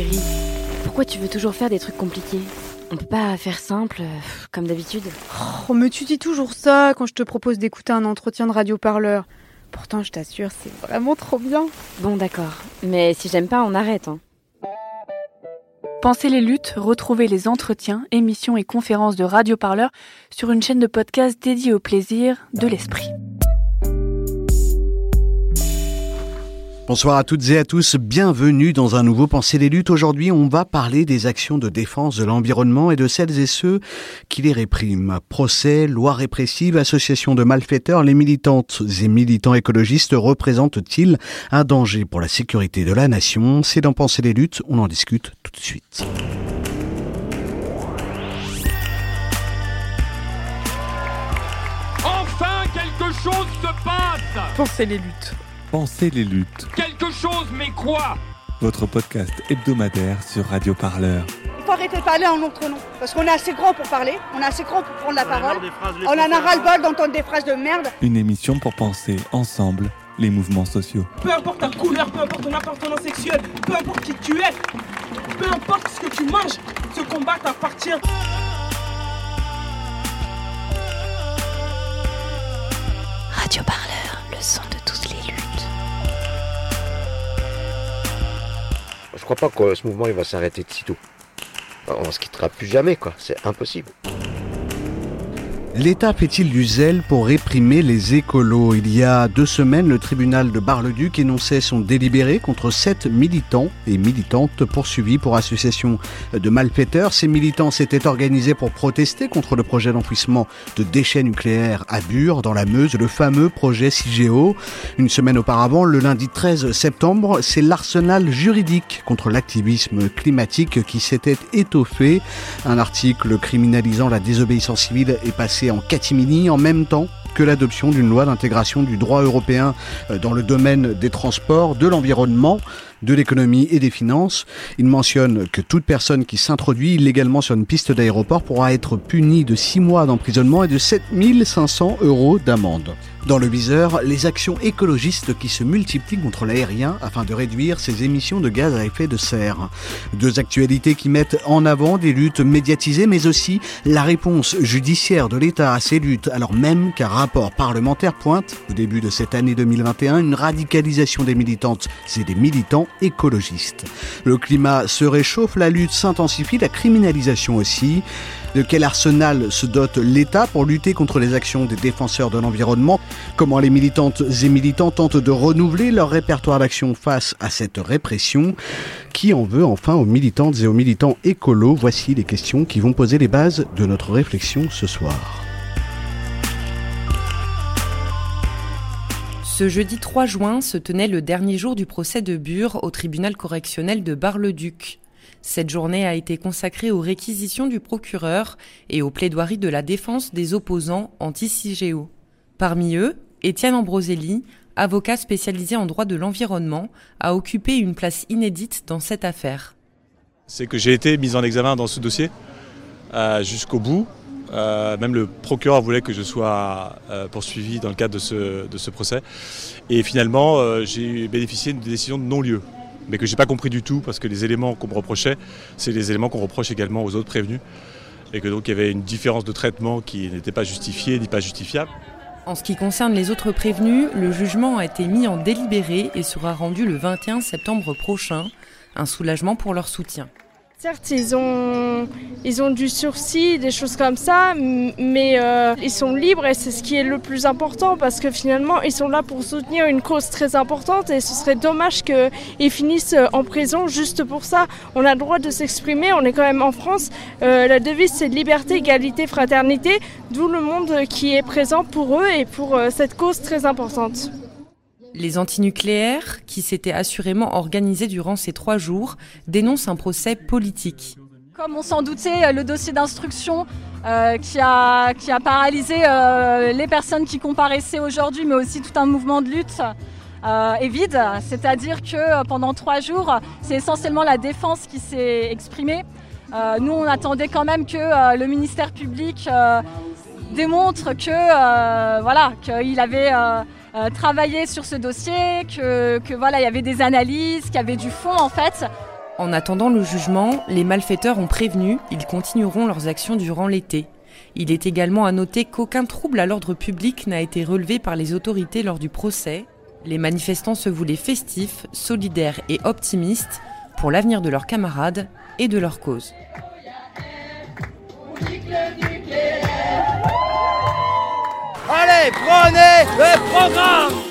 chérie. Pourquoi tu veux toujours faire des trucs compliqués? On peut pas faire simple, euh, comme d'habitude Oh, mais tu dis toujours ça quand je te propose d'écouter un entretien de radio-parleur. Pourtant, je t'assure, c'est vraiment trop bien. Bon, d'accord. Mais si j'aime pas, on arrête. Hein. Pensez les luttes, retrouvez les entretiens, émissions et conférences de radio-parleur sur une chaîne de podcast dédiée au plaisir de l'esprit. Bonsoir à toutes et à tous, bienvenue dans un nouveau Pensée des luttes. Aujourd'hui, on va parler des actions de défense de l'environnement et de celles et ceux qui les répriment. Procès, lois répressives, associations de malfaiteurs, les militantes et militants écologistes représentent-ils un danger pour la sécurité de la nation? C'est dans Pensée des luttes, on en discute tout de suite. Enfin, quelque chose se passe Pensez les luttes. Pensez les luttes. Quelque chose, mais quoi? Votre podcast hebdomadaire sur Radio Parleur. Il faut arrêter de parler en notre nom. Parce qu'on est assez grand pour parler, on est assez grand pour prendre la parole. On en a ras-le-bol d'entendre des phrases de merde. Une émission pour penser ensemble les mouvements sociaux. Peu importe ta couleur, peu importe ton appartenance sexuelle, peu importe qui tu es, peu importe ce que tu manges, ce combat t'appartient. Radio Parleur, le son de Je crois pas que ce mouvement il va s'arrêter de sitôt. On se quittera plus jamais, quoi. C'est impossible. L'État fait-il du zèle pour réprimer les écolos? Il y a deux semaines, le tribunal de Bar-le-Duc énonçait son délibéré contre sept militants et militantes poursuivis pour association de malfaiteurs. Ces militants s'étaient organisés pour protester contre le projet d'enfouissement de déchets nucléaires à Bure, dans la Meuse, le fameux projet CIGEO. Une semaine auparavant, le lundi 13 septembre, c'est l'arsenal juridique contre l'activisme climatique qui s'était étoffé. Un article criminalisant la désobéissance civile est passé en catimini en même temps que l'adoption d'une loi d'intégration du droit européen euh, dans le domaine des transports, de l'environnement, de l'économie et des finances. Il mentionne que toute personne qui s'introduit illégalement sur une piste d'aéroport pourra être punie de 6 mois d'emprisonnement et de 7500 euros d'amende. Dans le viseur, les actions écologistes qui se multiplient contre l'aérien afin de réduire ses émissions de gaz à effet de serre. Deux actualités qui mettent en avant des luttes médiatisées mais aussi la réponse judiciaire de l'État à ces luttes alors même qu'un rapport parlementaire pointe au début de cette année 2021 une radicalisation des militantes et des militants écologistes. Le climat se réchauffe, la lutte s'intensifie, la criminalisation aussi. De quel arsenal se dote l'État pour lutter contre les actions des défenseurs de l'environnement? Comment les militantes et militants tentent de renouveler leur répertoire d'action face à cette répression? Qui en veut enfin aux militantes et aux militants écolos? Voici les questions qui vont poser les bases de notre réflexion ce soir. Ce jeudi 3 juin se tenait le dernier jour du procès de Bure au tribunal correctionnel de Bar-le-Duc. Cette journée a été consacrée aux réquisitions du procureur et aux plaidoiries de la défense des opposants anti-CIGEO. Parmi eux, Étienne Ambroselli, avocat spécialisé en droit de l'environnement, a occupé une place inédite dans cette affaire. C'est que j'ai été mis en examen dans ce dossier euh, jusqu'au bout. Euh, même le procureur voulait que je sois euh, poursuivi dans le cadre de ce, procès. Et finalement, euh, j'ai bénéficié d'une décision de non-lieu, mais que j'ai pas compris du tout parce que les éléments qu'on me reprochait, c'est les éléments qu'on reproche également aux autres prévenus. Et que donc il y avait une différence de traitement qui n'était pas justifiée ni pas justifiable. En ce qui concerne les autres prévenus, le jugement a été mis en délibéré et sera rendu le 21 septembre prochain. Un soulagement pour leur soutien. Certes, ils ont, ils ont du sursis, des choses comme ça, mais euh, ils sont libres et c'est ce qui est le plus important parce que finalement, ils sont là pour soutenir une cause très importante et ce serait dommage qu'ils finissent en prison juste pour ça. On a le droit de s'exprimer, on est quand même en France. Euh, la devise, c'est liberté, égalité, fraternité, d'où le monde qui est présent pour eux et pour euh, cette cause très importante. Les antinucléaires, qui s'étaient assurément organisés durant ces trois jours, dénoncent un procès politique. Comme on s'en doutait, le dossier d'instruction euh, qui, a, paralysé euh, les personnes qui comparaissaient aujourd'hui, mais aussi tout un mouvement de lutte, euh, est vide. C'est-à-dire que euh, pendant trois jours, c'est essentiellement la défense qui s'est exprimée. Euh, nous, on attendait quand même que euh, le ministère public euh, démontre que euh, voilà qu'il avait euh, travaillé sur ce dossier, que, que voilà il y avait des analyses, qu'il y avait du fond en fait. En attendant le jugement, les malfaiteurs ont prévenu, ils continueront leurs actions durant l'été. Il est également à noter qu'aucun trouble à l'ordre public n'a été relevé par les autorités lors du procès. Les manifestants se voulaient festifs, solidaires et optimistes pour l'avenir de leurs camarades et de leur cause. Allez, prenez le programme.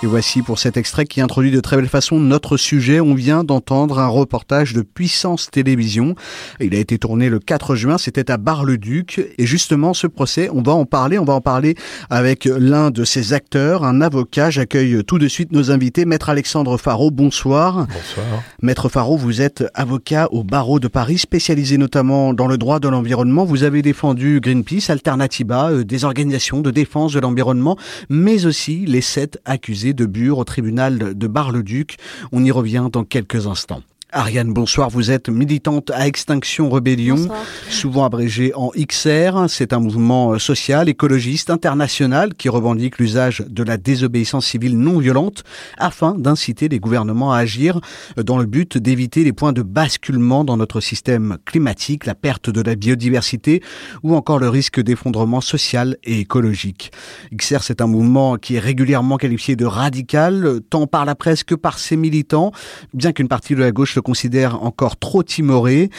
Et voici pour cet extrait qui introduit de très belle façon notre sujet. On vient d'entendre un reportage de Puissance Télévision. Il a été tourné le 4 juin, c'était à Bar-le-Duc. Et justement, ce procès, on va en parler. On va en parler avec l'un de ses acteurs, un avocat. J'accueille tout de suite nos invités. Maître Alexandre Faro, bonsoir. Bonsoir. Maître Faro, vous êtes avocat au barreau de Paris, spécialisé notamment dans le droit de l'environnement. Vous avez défendu Greenpeace, Alternativa, euh, des organisations de défense de l'environnement, mais aussi les sept accusés de Bure au tribunal de Bar-le-Duc. On y revient dans quelques instants. Ariane, bonsoir. Vous êtes militante à Extinction Rebellion, Bonsoir. souvent abrégée en XR. C'est un mouvement euh, social, écologiste, international qui revendique l'usage de la désobéissance civile non violente afin d'inciter les gouvernements à agir euh, dans le but d'éviter les points de basculement dans notre système climatique, la perte de la biodiversité ou encore le risque d'effondrement social et écologique. XR, c'est un mouvement qui est régulièrement qualifié de radical, euh, tant par la presse que par ses militants, bien qu'une partie de la gauche le considère encore trop timoré.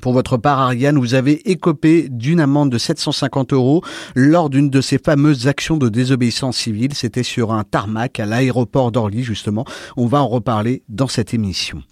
Pour votre part, Ariane, vous avez écopé d'une amende de 750 euros lors d'une de ces fameuses actions de désobéissance civile. C'était sur un tarmac à l'aéroport d'Orly, justement. On va en reparler dans cette émission.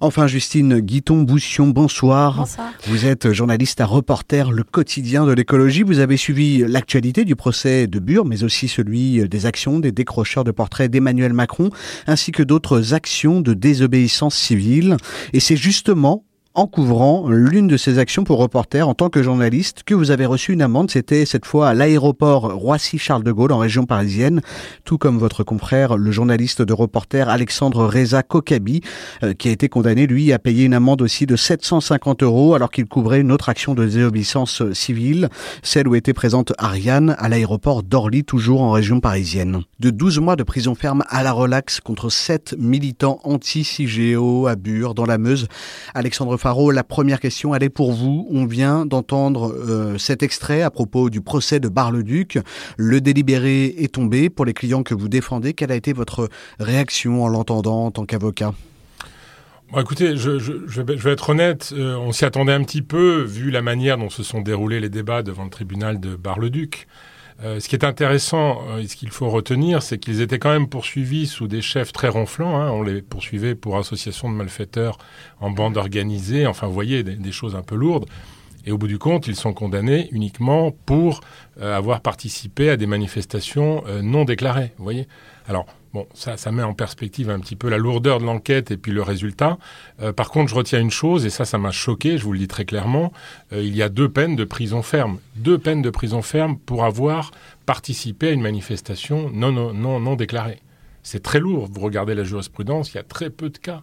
Enfin, Justine Guiton-Boussion, bonsoir. Bonsoir. Vous êtes journaliste à Reporter, le quotidien de l'écologie. Vous avez suivi l'actualité du procès de Bure, mais aussi celui des actions des décrocheurs de portraits d'Emmanuel Macron, ainsi que d'autres actions de désobéissance civile. Et c'est justement en couvrant l'une de ces actions pour reporter en tant que journaliste que vous avez reçu une amende. C'était cette fois à l'aéroport Roissy-Charles de Gaulle en région parisienne, tout comme votre confrère, le journaliste de reporter Alexandre Reza Kokabi, euh, qui a été condamné, lui, à payer une amende aussi de 750 euros alors qu'il couvrait une autre action de désobéissance civile, celle où était présente Ariane à l'aéroport d'Orly, toujours en région parisienne. De 12 mois de prison ferme à la relaxe contre 7 militants anti-CIGEO à Bure, dans la Meuse. Alexandre Faro, la première question, elle est pour vous. On vient d'entendre euh, cet extrait à propos du procès de Bar-le-Duc. Le délibéré est tombé. Pour les clients que vous défendez, quelle a été votre réaction en l'entendant en tant qu'avocat? Écoutez, je, vais, être honnête, euh, on s'y attendait un petit peu, vu la manière dont se sont déroulés les débats devant le tribunal de Bar-le-Duc. Euh, ce qui est intéressant euh, et ce qu'il faut retenir, c'est qu'ils étaient quand même poursuivis sous des chefs très ronflants. Hein. On les poursuivait pour association de malfaiteurs en bande organisée, enfin, vous voyez, des, des, choses un peu lourdes. Et au bout du compte, ils sont condamnés uniquement pour euh, avoir participé à des manifestations euh, non déclarées. Vous voyez Alors, Bon, ça, met en perspective un petit peu la lourdeur de l'enquête et puis le résultat. Euh, par contre, je retiens une chose, et ça, ça m'a choqué, je vous le dis très clairement, euh, il y a deux peines de prison ferme. Deux peines de prison ferme pour avoir participé à une manifestation non, non, non déclarée. C'est très lourd. Vous regardez la jurisprudence, il y a très peu de cas.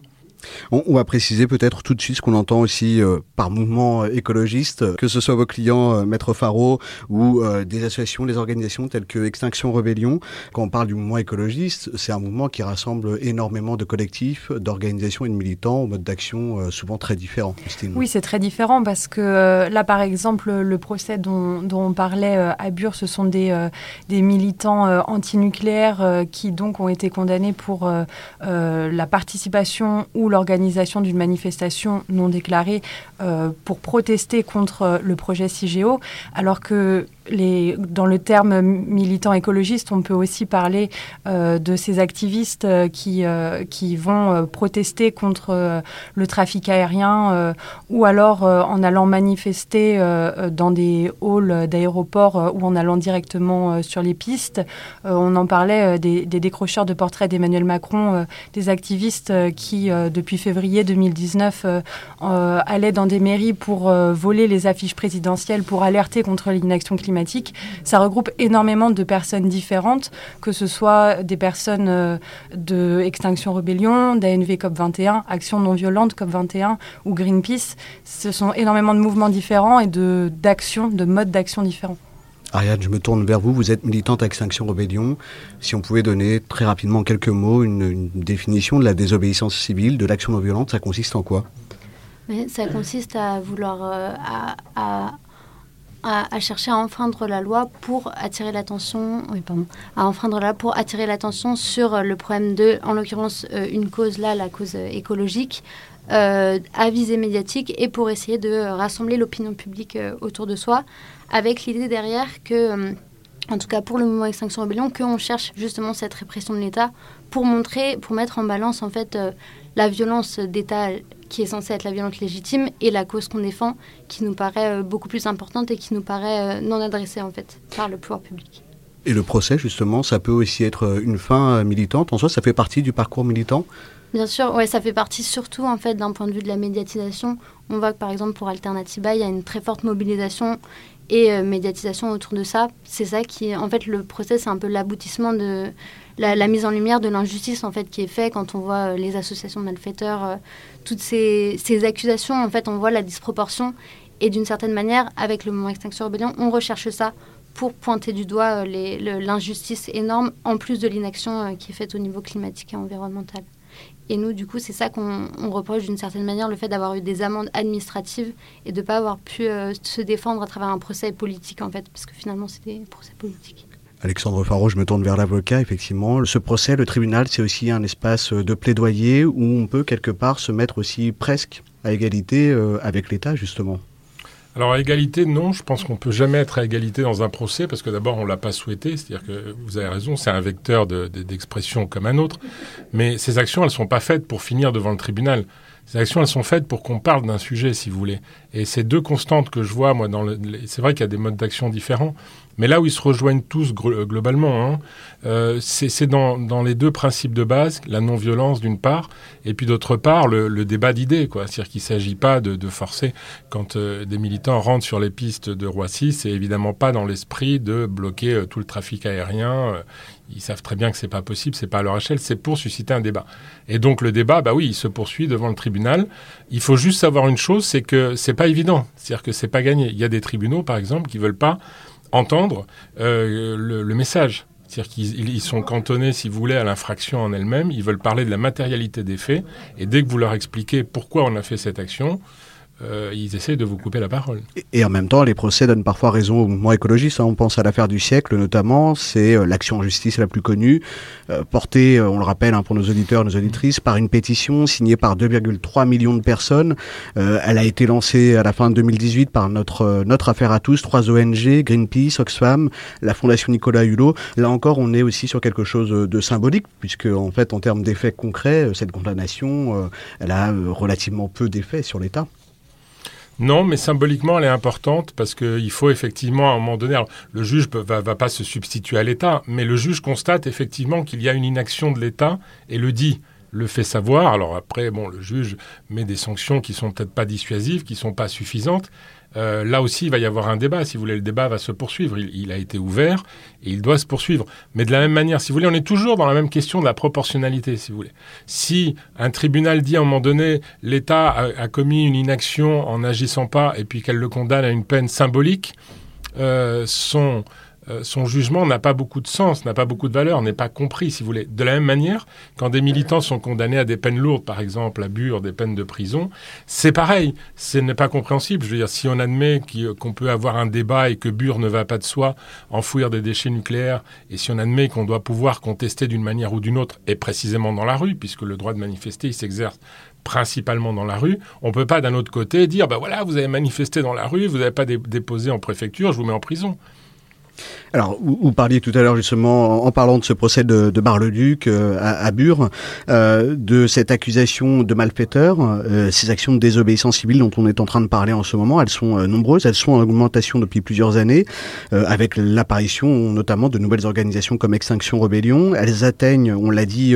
On, on, va préciser peut-être tout de suite ce qu'on entend aussi euh, par mouvement écologiste, que ce soit vos clients, euh, Maître Faro, ou euh, des associations, des organisations telles que Extinction Rebellion. Quand on parle du mouvement écologiste, c'est un mouvement qui rassemble énormément de collectifs, d'organisations et de militants au mode d'action euh, souvent très différents. Christine. Oui, c'est très différent parce que euh, là, par exemple, le procès dont, on parlait euh, à Bure, ce sont des, des militants antinucléaires qui donc ont été condamnés pour la participation ou l'organisation d'une manifestation non déclarée euh, pour protester contre le projet CIGEO, alors que dans le terme militant écologiste, on peut aussi parler euh, de ces activistes euh, qui, euh, qui vont protester contre le trafic aérien ou alors en allant manifester dans des halls d'aéroports ou en allant directement sur les pistes. on en parlait des, des, décrocheurs de portraits d'Emmanuel Macron, des activistes qui, depuis février 2019, allaient dans des mairies pour voler les affiches présidentielles pour alerter contre l'inaction climatique climatique. Ça regroupe énormément de personnes différentes, que ce soit des personnes euh, de Extinction Rebellion, d'ANV COP21, Action non violente COP21 ou Greenpeace. Ce sont énormément de mouvements différents et d'actions, de, de modes d'action différents. Ariane, je me tourne vers vous. Vous êtes militante à Extinction Rebellion. Si on pouvait donner très rapidement en quelques mots une, définition de la désobéissance civile, de l'action non violente, ça consiste en quoi? Ça consiste à vouloir euh, à, à, chercher à enfreindre la loi pour attirer l'attention, à enfreindre la pour attirer l'attention sur le problème de, en l'occurrence, euh, une cause là, la cause écologique, euh, à visée médiatique et pour essayer de rassembler l'opinion publique euh, autour de soi, avec l'idée derrière que, euh, en tout cas pour le mouvement Extinction Rebellion, qu'on cherche justement cette répression de l'État pour montrer, pour mettre en balance en fait la violence d'État qui est censée être la violence légitime et la cause qu'on défend qui nous paraît beaucoup plus importante et qui nous paraît non adressée en fait par le pouvoir public. Et le procès, justement, ça peut aussi être une fin militante? En soi, ça fait partie du parcours militant? Bien sûr, ouais, ça fait partie surtout en fait d'un point de vue de la médiatisation. On voit que par exemple pour Alternativa, il y a une très forte mobilisation et euh, médiatisation autour de ça. C'est ça qui, en fait, le procès, c'est un peu l'aboutissement de la, mise en lumière de l'injustice en fait qui est fait quand on voit euh, les associations de malfaiteurs, euh, toutes ces, ces, accusations. En fait, on voit la disproportion et d'une certaine manière, avec le mouvement Extinction Rebellion, on recherche ça pour pointer du doigt l'injustice énorme en plus de l'inaction qui est faite au niveau climatique et environnemental. Et nous, du coup, c'est ça qu'on reproche d'une certaine manière, le fait d'avoir eu des amendes administratives et de ne pas avoir pu euh, se défendre à travers un procès politique, en fait, parce que finalement, c'est des procès politiques. Alexandre Faro, je me tourne vers l'avocat, effectivement. Ce procès, le tribunal, c'est aussi un espace de plaidoyer où on peut quelque part se mettre aussi presque à égalité euh, avec l'État, justement. Alors à égalité, non, je pense qu'on peut jamais être à égalité dans un procès parce que d'abord on l'a pas souhaité, c'est-à-dire que vous avez raison, c'est un vecteur d'expression comme un autre, mais ces actions elles sont pas faites pour finir devant le tribunal. Ces actions, elles sont faites pour qu'on parle d'un sujet, si vous voulez. Et ces deux constantes que je vois, moi, dans le, c'est vrai qu'il y a des modes d'action différents, mais là où ils se rejoignent tous globalement, hein, euh, c'est dans, dans, les deux principes de base, la non-violence d'une part, et puis d'autre part le, le débat d'idées. C'est-à-dire qu'il ne s'agit pas de, de, forcer, quand euh, des militants rentrent sur les pistes de Roissy, c'est évidemment pas dans l'esprit de bloquer euh, tout le trafic aérien. Euh, ils savent très bien que c'est pas possible, c'est pas à leur échelle, c'est pour susciter un débat. Et donc le débat, bah oui, il se poursuit devant le tribunal. Il faut juste savoir une chose, c'est que c'est pas évident, c'est-à-dire que c'est pas gagné. Il y a des tribunaux, par exemple, qui veulent pas entendre euh, le, message. C'est-à-dire qu'ils sont cantonnés, si vous voulez, à l'infraction en elle-même. Ils veulent parler de la matérialité des faits. Et dès que vous leur expliquez pourquoi on a fait cette action, euh, ils essaient de vous couper la parole. Et, en même temps, les procès donnent parfois raison au mouvement écologiste. Hein. On pense à l'affaire du siècle notamment, c'est euh, l'action en justice la plus connue, euh, portée, on le rappelle hein, pour nos auditeurs, nos auditrices, par une pétition signée par 2,3 millions de personnes. elle a été lancée à la fin de 2018 par notre, notre affaire à tous, trois ONG, Greenpeace, Oxfam, la Fondation Nicolas Hulot. Là encore, on est aussi sur quelque chose de symbolique, puisque en fait, en termes d'effets concrets, cette condamnation, elle a relativement peu d'effets sur l'État. Non, mais symboliquement, elle est importante parce qu'il faut effectivement, à un moment donné, le juge ne va, va, pas se substituer à l'État, mais le juge constate effectivement qu'il y a une inaction de l'État et le dit le fait savoir. Alors après, bon, le juge met des sanctions qui sont peut-être pas dissuasives, qui sont pas suffisantes, euh, là aussi, il va y avoir un débat. Si vous voulez, le débat va se poursuivre. Il, a été ouvert et il doit se poursuivre. Mais de la même manière, si vous voulez, on est toujours dans la même question de la proportionnalité, si vous voulez. Si un tribunal dit à un moment donné, l'État a, commis une inaction en n'agissant pas et puis qu'elle le condamne à une peine symbolique, euh, son euh, son jugement n'a pas beaucoup de sens, n'a pas beaucoup de valeur, n'est pas compris, si vous voulez. De la même manière, quand des militants sont condamnés à des peines lourdes, par exemple à Bure, des peines de prison, c'est pareil, ce n'est pas compréhensible. Je veux dire, si on admet qu'on peut avoir un débat et que Bure ne va pas de soi, enfouir des déchets nucléaires, et si on admet qu'on doit pouvoir contester d'une manière ou d'une autre, et précisément dans la rue, puisque le droit de manifester, il s'exerce principalement dans la rue, on ne peut pas d'un autre côté dire, ben voilà, vous avez manifesté dans la rue, vous n'avez pas déposé en préfecture, je vous mets en prison. Alors, vous, parliez tout à l'heure justement, en parlant de ce procès de, de Bar-le-Duc euh, à, Bure, euh, de cette accusation de malfaiteur, euh, ces actions de désobéissance civile dont on est en train de parler en ce moment, elles sont nombreuses, elles sont en augmentation depuis plusieurs années, avec l'apparition notamment de nouvelles organisations comme Extinction Rebellion. Elles atteignent, on l'a dit,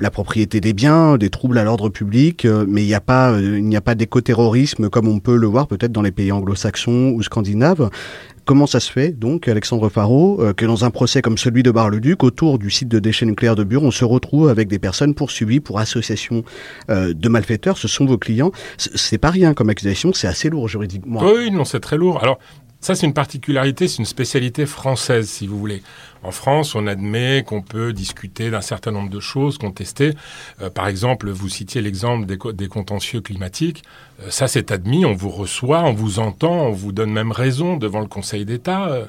la propriété des biens, des troubles à l'ordre public, mais il n'y a pas, il n'y a pas d'éco-terrorisme comme on peut le voir peut-être dans les pays anglo-saxons ou scandinaves. Comment ça se fait, donc, Alexandre Faro, euh, que dans un procès comme celui de Bar-le-Duc, autour du site de déchets nucléaires de Bure, on se retrouve avec des personnes poursuivies pour association euh, de malfaiteurs Ce sont vos clients. C'est pas rien comme accusation, c'est assez lourd juridiquement. Oui, non, c'est très lourd. Alors, Ça, c'est une particularité, c'est une spécialité française, si vous voulez. En France, on admet qu'on peut discuter d'un certain nombre de choses, contester. Euh, par exemple, vous citiez l'exemple des, contentieux climatiques. Euh, ça, c'est admis, on vous reçoit, on vous entend, on vous donne même raison devant le Conseil d'État. Euh,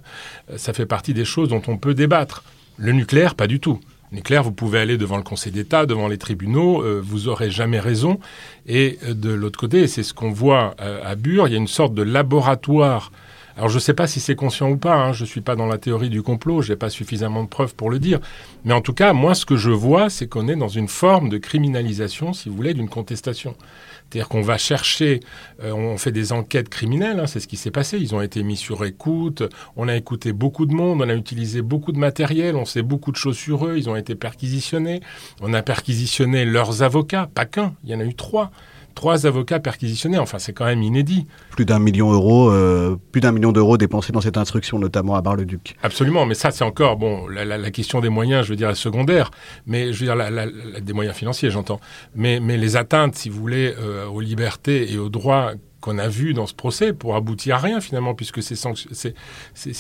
ça fait partie des choses dont on peut débattre. Le nucléaire, pas du tout. Le nucléaire, vous pouvez aller devant le Conseil d'État, devant les tribunaux, vous aurez jamais raison. Et de l'autre côté, c'est ce qu'on voit à Bure, il y a une sorte de laboratoire alors je ne sais pas si c'est conscient ou pas, hein, je ne suis pas dans la théorie du complot, je n'ai pas suffisamment de preuves pour le dire, mais en tout cas, moi ce que je vois, c'est qu'on est dans une forme de criminalisation, si vous voulez, d'une contestation. C'est-à-dire qu'on va chercher, euh, on fait des enquêtes criminelles, hein, c'est ce qui s'est passé, ils ont été mis sur écoute, on a écouté beaucoup de monde, on a utilisé beaucoup de matériel, on sait beaucoup de choses sur eux, ils ont été perquisitionnés, on a perquisitionné leurs avocats, pas qu'un, il y en a eu trois trois avocats perquisitionnés. Enfin, c'est quand même inédit. Plus d'un million d'euros, euh, plus d'un million d'euros dépensés dans cette instruction, notamment à Bar-le-Duc. Absolument, mais ça, c'est encore bon. La, question des moyens, je veux dire, est secondaire. Mais je veux dire, des moyens financiers, j'entends. Mais, mais les atteintes, si vous voulez, euh, aux libertés et aux droits qu'on a vu dans ce procès pour aboutir à rien finalement, puisque c'est, si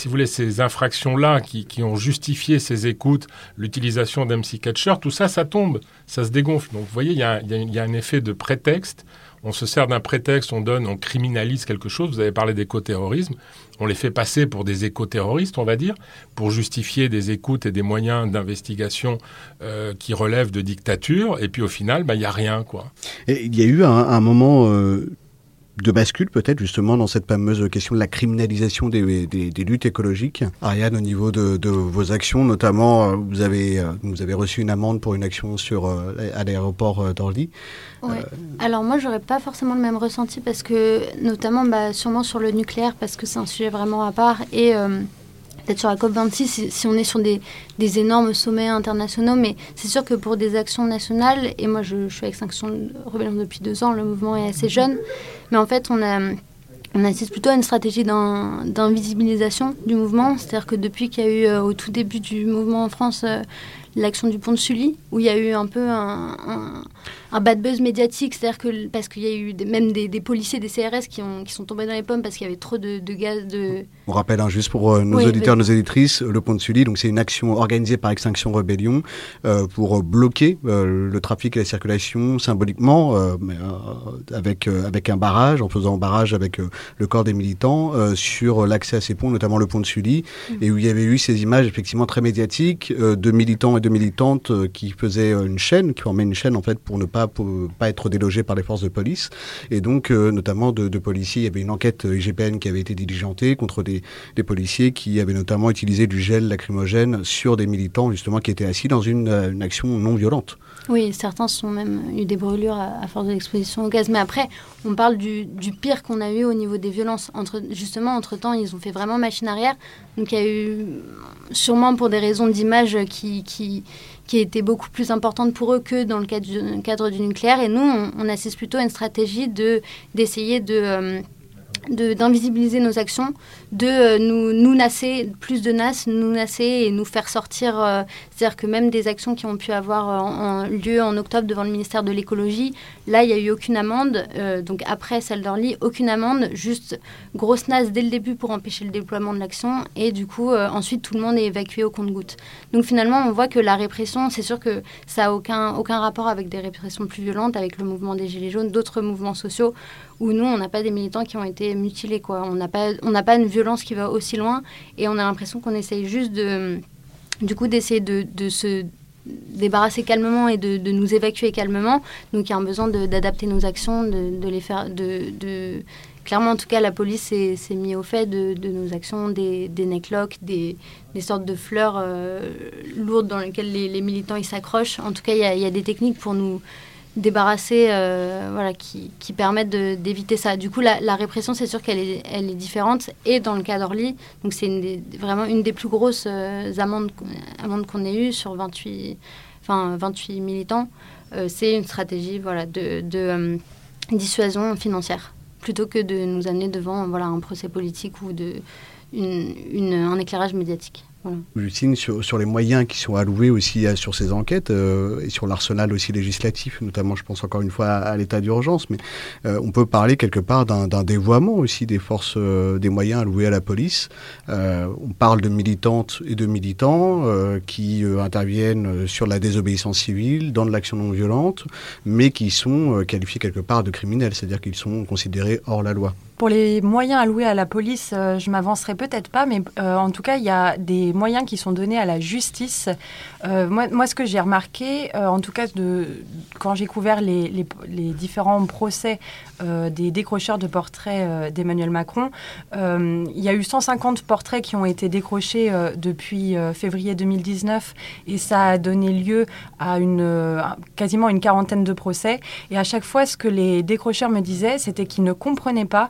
vous voulez, ces infractions-là qui, ont justifié ces écoutes, l'utilisation d'MC Catcher, tout ça, ça tombe, ça se dégonfle. Donc vous voyez, il y a, un effet de prétexte. On se sert d'un prétexte, on donne, on criminalise quelque chose. Vous avez parlé d'éco-terrorisme. On les fait passer pour des éco-terroristes, on va dire, pour justifier des écoutes et des moyens d'investigation euh, qui relèvent de dictature. Et puis au final, bah, il n'y a rien. quoi. Il y a eu un, moment... Euh, de bascule peut-être justement dans cette fameuse question de la criminalisation des, des, luttes écologiques. Ariane, au niveau de, vos actions, notamment, euh, vous avez, euh, vous avez reçu une amende pour une action sur, euh, à l'aéroport d'Orly. Ouais. Alors moi, j'aurais pas forcément le même ressenti parce que, notamment, bah, sûrement sur le nucléaire, parce que c'est un sujet vraiment à part. Et sur la COP26 si, on est sur des, énormes sommets internationaux, mais c'est sûr que pour des actions nationales, et moi je, suis avec Sanction Rebellion depuis deux ans, le mouvement est assez jeune, mais en fait on a... Assiste plutôt à une stratégie d'invisibilisation du mouvement, c'est-à-dire que depuis qu'il y a eu euh, au tout début du mouvement en France euh, l'action du pont de Sully, où il y a eu un peu un bad buzz médiatique, c'est-à-dire que parce qu'il y a eu même des, policiers des CRS qui, ont, qui sont tombés dans les pommes parce qu'il y avait trop de, gaz de. On rappelle hein, juste pour euh, nos auditeurs, nos éditrices, le pont de Sully, donc c'est une action organisée par Extinction Rebellion euh, pour bloquer euh, le trafic et la circulation symboliquement, avec avec un barrage, en faisant un barrage avec le corps des militants sur l'accès à ces ponts, notamment le pont de Sully, mm. et où il y avait eu ces images effectivement très médiatiques de militants et de militantes qui faisaient une chaîne, qui formaient une chaîne en fait pour ne pas pour pas être délogés par les forces de police. Et donc, euh, notamment de, policiers, il y avait une enquête IGPN qui avait été diligentée contre des, policiers qui avaient notamment utilisé du gel lacrymogène sur des militants, justement, qui étaient assis dans une, euh, action non violente. Oui, certains sont même eu des brûlures à, force de l'exposition au gaz. Mais après, on parle du, pire qu'on a eu au niveau des violences. Entre, justement, entre-temps, ils ont fait vraiment machine arrière. Donc il y a eu, sûrement pour des raisons d'image qui, qui, qui était beaucoup plus importante pour eux que dans le cadre du, cadre du nucléaire. Et nous, on, assiste plutôt à une stratégie de d'essayer de euh, d'invisibiliser nos actions, de euh, nous, nasser, plus de nas, nous nasser et nous faire sortir. Euh, c'est-à-dire que même des actions qui ont pu avoir lieu en octobre devant le ministère de l'écologie, là, il n'y a eu aucune amende. donc après celle d'Orly, aucune amende, juste grosse nas dès le début pour empêcher le déploiement de l'action. Et du coup, ensuite, tout le monde est évacué au compte-goutte. Donc finalement, on voit que la répression, c'est sûr que ça n'a aucun, aucun rapport avec des répressions plus violentes, avec le mouvement des Gilets jaunes, d'autres mouvements sociaux où nous, on n'a pas des militants qui ont été mutilés. Quoi. On n'a pas, pas une violence qui va aussi loin et on a l'impression qu'on essaye juste de, du coup, d'essayer de, se débarrasser calmement et de, nous évacuer calmement. Donc il y a un besoin d'adapter nos actions, de, les faire, de, clairement, en tout cas, la police s'est mis au fait de, nos actions, des, necklocks, des, sortes de fleurs euh, lourdes dans lesquelles les, militants s'accrochent. En tout cas, il y, a des techniques pour nous débarrasser, euh, voilà, qui, qui permettent d'éviter ça. Du coup, la, répression, c'est sûr qu'elle est, elle est différente. Et dans le cas d'Orly, donc c'est vraiment une des plus grosses euh, amendes, amendes qu'on ait eues sur 28, enfin, 28 militants. Euh, c'est une stratégie voilà, de, de dissuasion financière, plutôt que de nous amener devant voilà, un procès politique ou de, un éclairage médiatique. Justine, sur, les moyens qui sont alloués aussi sur ces enquêtes et sur l'arsenal aussi législatif, notamment je pense encore une fois à, l'état d'urgence, mais on peut parler quelque part d'un dévoiement aussi des forces, des moyens alloués à la police. on parle de militantes et de militants qui interviennent sur la désobéissance civile, dans de l'action non violente, mais qui sont qualifiés quelque part de criminels, c'est-à-dire qu'ils sont considérés hors la loi. Pour les moyens alloués à la police, euh, je m'avancerai peut-être pas, mais euh, en tout cas, il y a des moyens qui sont donnés à la justice. Euh, moi, ce que j'ai remarqué, en tout cas, de, quand j'ai couvert les, les, les, différents procès des décrocheurs de portraits d'Emmanuel Macron, il y a eu 150 portraits qui ont été décrochés depuis février 2019 et ça a donné lieu à une, quasiment une quarantaine de procès. Et à chaque fois, ce que les décrocheurs me disaient, c'était qu'ils ne comprenaient pas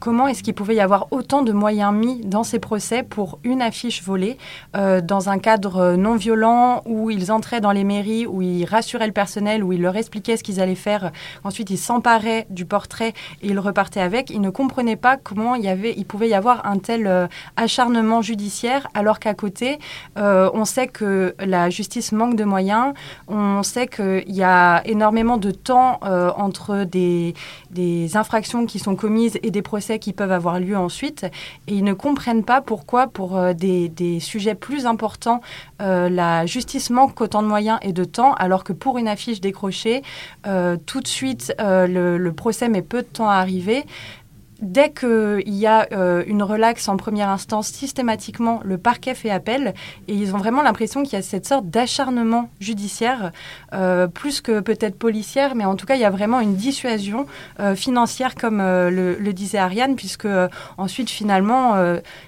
comment est-ce qu'il pouvait y avoir autant de moyens mis dans ces procès pour une affiche volée euh, dans un cadre non violent où ils entraient dans les mairies, où ils rassuraient le personnel, où ils leur expliquaient ce qu'ils allaient faire. Ensuite, ils s'emparaient du portrait et ils repartaient avec. Ils ne comprenaient pas comment il, y avait, pouvait y avoir un tel euh, acharnement judiciaire alors qu'à côté, euh, on sait que la justice manque de moyens, on sait qu'il y a énormément de temps entre des infractions qui sont commises et des procès qui peuvent avoir lieu ensuite. Et ils ne comprennent pas pourquoi, pour euh, des, sujets plus importants, euh, la justice manque autant de moyens et de temps, alors que pour une affiche décrochée, euh, tout de suite, le, le, procès met peu de temps à arriver dès qu'il y a euh, une relaxe en première instance, systématiquement, le parquet fait appel et ils ont vraiment l'impression qu'il y a cette sorte d'acharnement judiciaire, euh, plus que peut-être policière, mais en tout cas, il y a vraiment une dissuasion euh, financière, comme le, disait Ariane, puisque ensuite, finalement,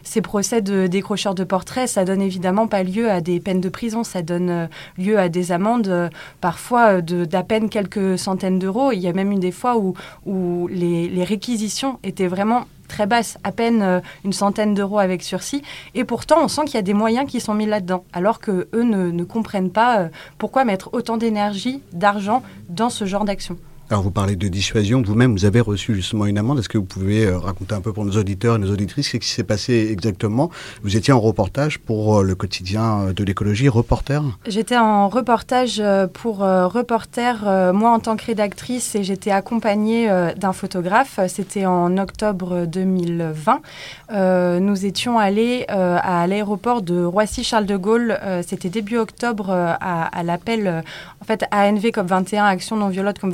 ces procès de décrocheurs de portraits, ça donne évidemment pas lieu à des peines de prison, ça donne lieu à des amendes, parfois d'à peine quelques centaines d'euros. Il y a même une des fois où, les réquisitions étaient vraiment très basse, à peine euh, une centaine d'euros avec sursis. Et pourtant, on sent qu'il y a des moyens qui sont mis là-dedans, alors que eux ne, ne comprennent pas euh, pourquoi mettre autant d'énergie, d'argent dans ce genre d'action. Alors vous parlez de dissuasion, vous-même vous avez reçu justement une amende. Est-ce que vous pouvez euh, raconter un peu pour nos auditeurs et nos auditrices ce qui s'est passé exactement? Vous étiez en reportage pour euh, le quotidien euh, de l'écologie, reporter? J'étais en reportage pour reporter, moi en tant que rédactrice, et j'étais accompagnée d'un photographe. C'était en octobre 2020. Nous étions allés à l'aéroport de Roissy-Charles de Gaulle. C'était début octobre à, l'appel, en fait, ANV COP21, Action non violente comme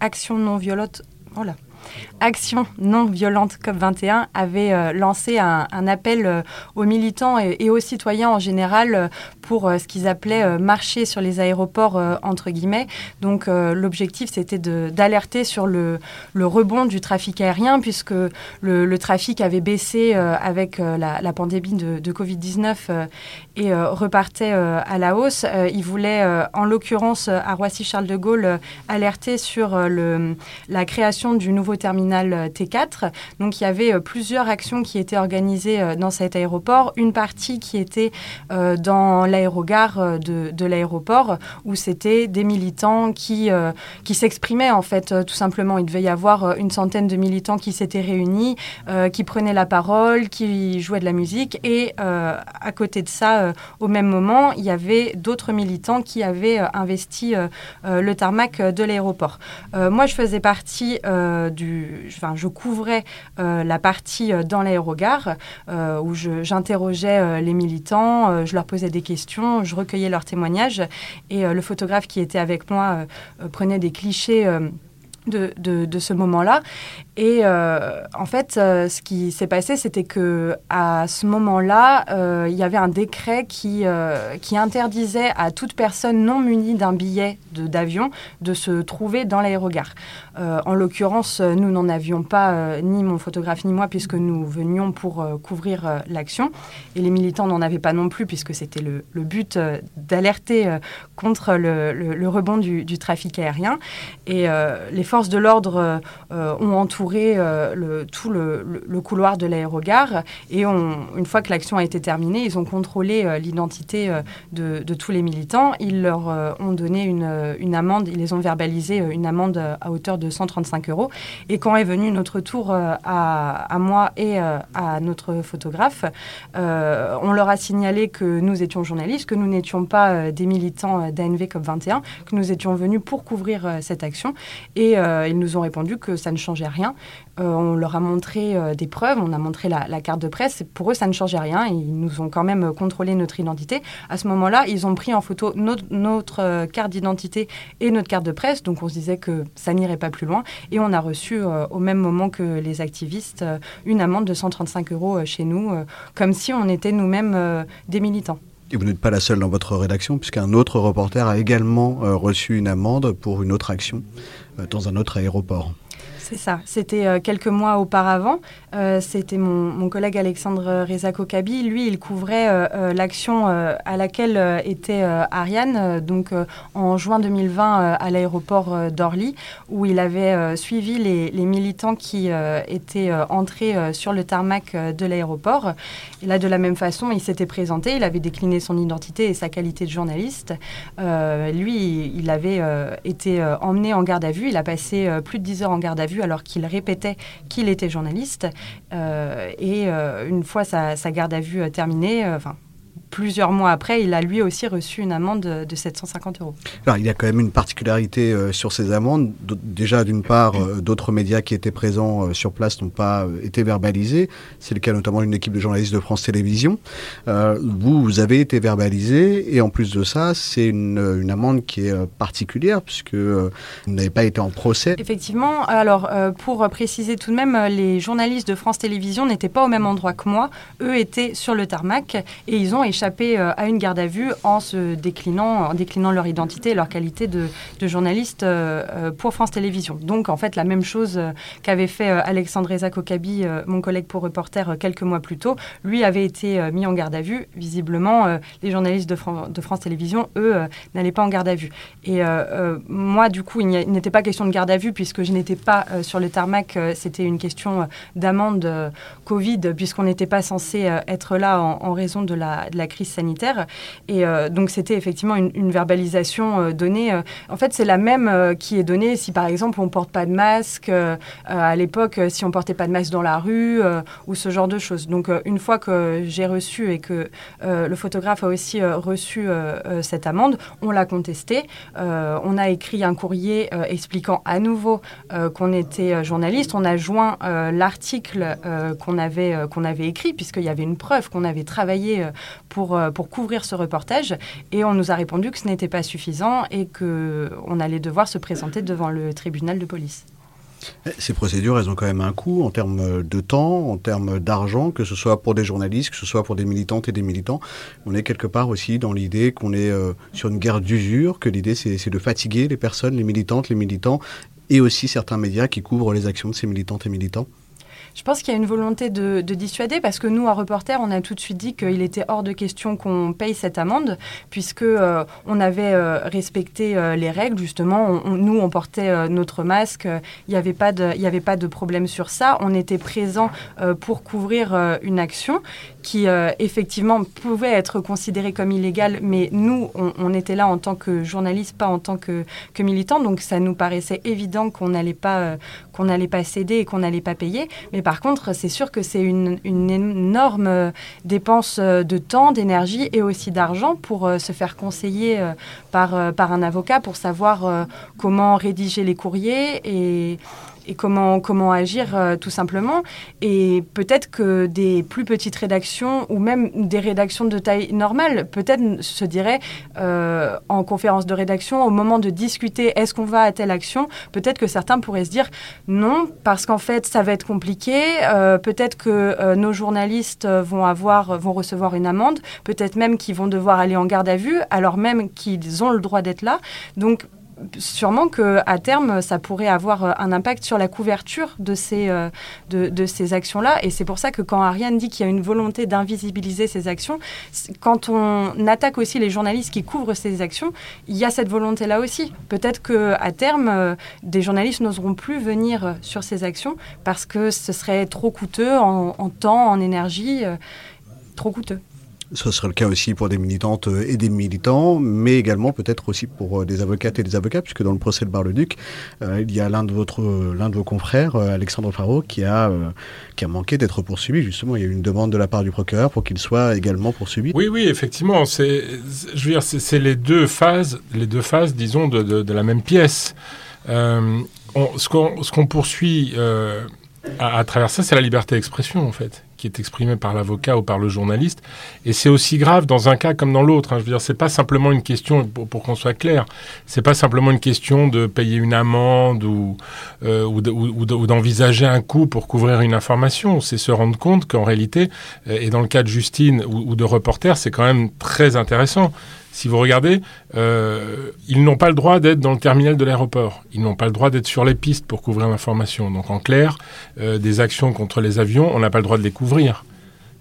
action non violente. Voilà. Action non violente COP21 avait euh, lancé un, appel euh, aux militants et, aux citoyens en général euh, pour ce qu'ils appelaient marcher sur les aéroports entre guillemets. Donc l'objectif c'était d'alerter sur le, rebond du trafic aérien puisque le, trafic avait baissé avec la, pandémie de Covid-19 et repartait à la hausse. ils voulaient en l'occurrence à Roissy-Charles de Gaulle alerter sur la création du nouveau terminal euh, T4. Donc il y avait euh, plusieurs actions qui étaient organisées euh, dans cet aéroport. Une partie qui était dans l'aérogare de, de l'aéroport où c'était des militants qui, qui s'exprimaient en fait tout simplement. Il devait y avoir une centaine de militants qui s'étaient réunis, qui prenaient la parole, qui jouaient de la musique et à côté de ça, au même moment, il y avait d'autres militants qui avaient investi le tarmac de l'aéroport. moi, je faisais partie du enfin, je couvrais euh, la partie euh, dans l'aérogare euh, où j'interrogeais les militants, je leur posais des questions, je recueillais leurs témoignages et le photographe qui était avec moi prenait des clichés. De, ce moment-là. Et en fait, ce qui s'est passé, c'était que à ce moment-là, il y avait un décret qui, qui interdisait à toute personne non munie d'un billet d'avion de, se trouver dans l'aérogare. Euh, en l'occurrence, nous n'en avions pas, euh, ni mon photographe ni moi, puisque nous venions pour euh, couvrir l'action. Et les militants n'en avaient pas non plus, puisque c'était le, but d'alerter contre le, rebond du, trafic aérien. Et les forces de l'ordre ont entouré le, tout le, couloir de l'aérogare et une fois que l'action a été terminée, ils ont contrôlé l'identité de, tous les militants. Ils leur ont donné une, amende, ils les ont verbalisé une amende à hauteur de 135 euros. Et quand est venu notre tour à, moi et à notre photographe, on leur a signalé que nous étions journalistes, que nous n'étions pas euh, des militants euh, d'ANV COP21, que nous étions venus pour couvrir euh, cette action. Et ils nous ont répondu que ça ne changeait rien. on leur a montré des preuves, on a montré la, carte de presse. Pour eux, ça ne changeait rien. Ils nous ont quand même contrôlé notre identité. À ce moment-là, ils ont pris en photo notre, carte d'identité et notre carte de presse. Donc on se disait que ça n'irait pas plus loin. Et on a reçu au même moment que les activistes une amende de 135 euros chez nous, comme si on était nous-mêmes des militants. Et vous n'êtes pas la seule dans votre rédaction, puisqu'un autre reporter a également euh, reçu une amende pour une autre action euh, dans un autre aéroport. C'est ça. C'était euh, quelques mois auparavant. Euh, c'était mon, collègue Alexandre Reza-Kokabi. Lui, il couvrait euh, l'action à laquelle était Ariane, donc en juin 2020 à l'aéroport d'Orly, où il avait suivi les, militants qui étaient entrés sur le tarmac de l'aéroport. Et là, de la même façon, il s'était présenté. Il avait décliné son identité et sa qualité de journaliste. lui, il avait été emmené en garde à vue. Il a passé plus de 10 heures en garde à vue alors qu'il répétait qu'il était journaliste. Euh, et euh, une fois sa, sa, garde à vue euh, terminée, enfin plusieurs mois après, il a lui aussi reçu une amende de 750 euros. Alors, il y a quand même une particularité euh, sur ces amendes. déjà, d'une part, euh, d'autres médias qui étaient présents euh, sur place n'ont pas été verbalisés. C'est le cas notamment d'une équipe de journalistes de France Télévisions. vous, vous avez été verbalisé et en plus de ça, c'est une, une, amende qui est particulière puisque vous n'avez pas été en procès. Effectivement. Alors, pour préciser tout de même, les journalistes de France Télévisions n'étaient pas au même endroit que moi. Eux étaient sur le tarmac et ils ont échappé euh, à une garde à vue en se déclinant, en déclinant leur identité et leur qualité de, journaliste euh, euh, pour France Télévisions. Donc en fait la même chose qu'avait fait Alexandre Kokabi, mon collègue pour reporter, quelques mois plus tôt. Lui avait été mis en garde à vue. Visiblement, les journalistes de, France Télévisions, eux, n'allaient pas en garde à vue. Et moi, du coup, il n'était pas question de garde à vue puisque je n'étais pas sur le tarmac. C'était une question d'amende Covid puisqu'on n'était pas censé être là en, en raison de la, de la crise sanitaire. Et euh, donc, c'était effectivement une, verbalisation euh, donnée. Euh, en fait, c'est la même qui est donnée si, par exemple, on porte pas de masque. à l'époque, si on portait pas de masque dans la rue ou ce genre de choses. Donc, une fois que j'ai reçu et que le photographe a aussi reçu cette amende, on l'a contesté. on a écrit un courrier expliquant à nouveau qu'on était journaliste. On a joint l'article qu'on avait, qu'on avait écrit, puisqu'il y avait une preuve qu'on avait travaillé pour, euh, pour couvrir ce reportage. Et on nous a répondu que ce n'était pas suffisant et qu'on allait devoir se présenter devant le tribunal de police. Ces procédures, elles ont quand même un coût en termes de temps, en termes d'argent, que ce soit pour des journalistes, que ce soit pour des militantes et des militants. On est quelque part aussi dans l'idée qu'on est euh, sur une guerre d'usure, que l'idée c'est de fatiguer les personnes, les militantes, les militants, et aussi certains médias qui couvrent les actions de ces militantes et militants. Je pense qu'il y a une volonté de, dissuader parce que nous, à Reporter, on a tout de suite dit qu'il était hors de question qu'on paye cette amende puisque euh, on avait euh, respecté euh, les règles. Justement, nous, on portait notre masque. Il n'y avait avait pas de problème sur ça. On était présent pour couvrir une action qui effectivement pouvait être considérée comme illégale, mais nous, on, était là en tant que journaliste, pas en tant que, que militant. Donc, ça nous paraissait évident qu'on n'allait pas, qu'on n'allait pas céder et qu'on n'allait pas payer. Mais par contre, c'est sûr que c'est une, énorme euh, dépense euh, de temps, d'énergie et aussi d'argent pour euh, se faire conseiller par, par un avocat pour savoir comment rédiger les courriers et et comment, agir euh, tout simplement. Et peut-être que des plus petites rédactions ou même des rédactions de taille normale, peut-être se diraient euh, en conférence de rédaction, au moment de discuter est-ce qu'on va à telle action, peut-être que certains pourraient se dire non, parce qu'en fait ça va être compliqué, euh, peut-être que nos journalistes vont, avoir, vont recevoir une amende, peut-être même qu'ils vont devoir aller en garde à vue, alors même qu'ils ont le droit d'être là. Donc sûrement qu'à terme, ça pourrait avoir un impact sur la couverture de ces, de, de, ces actions-là. Et c'est pour ça que quand Ariane dit qu'il y a une volonté d'invisibiliser ces actions, quand on attaque aussi les journalistes qui couvrent ces actions, il y a cette volonté-là aussi. Peut-être qu'à terme, des journalistes n'oseront plus venir sur ces actions parce que ce serait trop coûteux en temps, en énergie, trop coûteux. Ce serait le cas aussi pour des militantes et des militants, mais également peut-être aussi pour euh, des avocates et des avocats, puisque dans le procès de Bar-le-Duc, euh, il y a l'un de, votre, l'un de vos confrères, euh, Alexandre Faro, qui a, qui a manqué d'être poursuivi. Justement, il y a eu une demande de la part du procureur pour qu'il soit également poursuivi. Oui, oui, effectivement. C'est, je veux dire, c'est, les deux phases, les deux phases, disons, de, la même pièce. ce, qu'on, ce qu'on poursuit à, travers ça, c'est la liberté d'expression, en fait qui est exprimé par l'avocat ou par le journaliste. Et c'est aussi grave dans un cas comme dans l'autre. Hein. Je veux dire, c'est pas simplement une question, pour, qu'on soit clair, c'est pas simplement une question de payer une amende ou, euh, ou, d'envisager un coût pour couvrir une information. C'est se rendre compte qu'en réalité, euh, et dans le cas de Justine ou, ou de reporter, c'est quand même très intéressant si vous regardez, euh, ils n'ont pas le droit d'être dans le terminal de l'aéroport. Ils n'ont pas le droit d'être sur les pistes pour couvrir l'information. Donc en clair, euh, des actions contre les avions, on n'a pas le droit de les couvrir.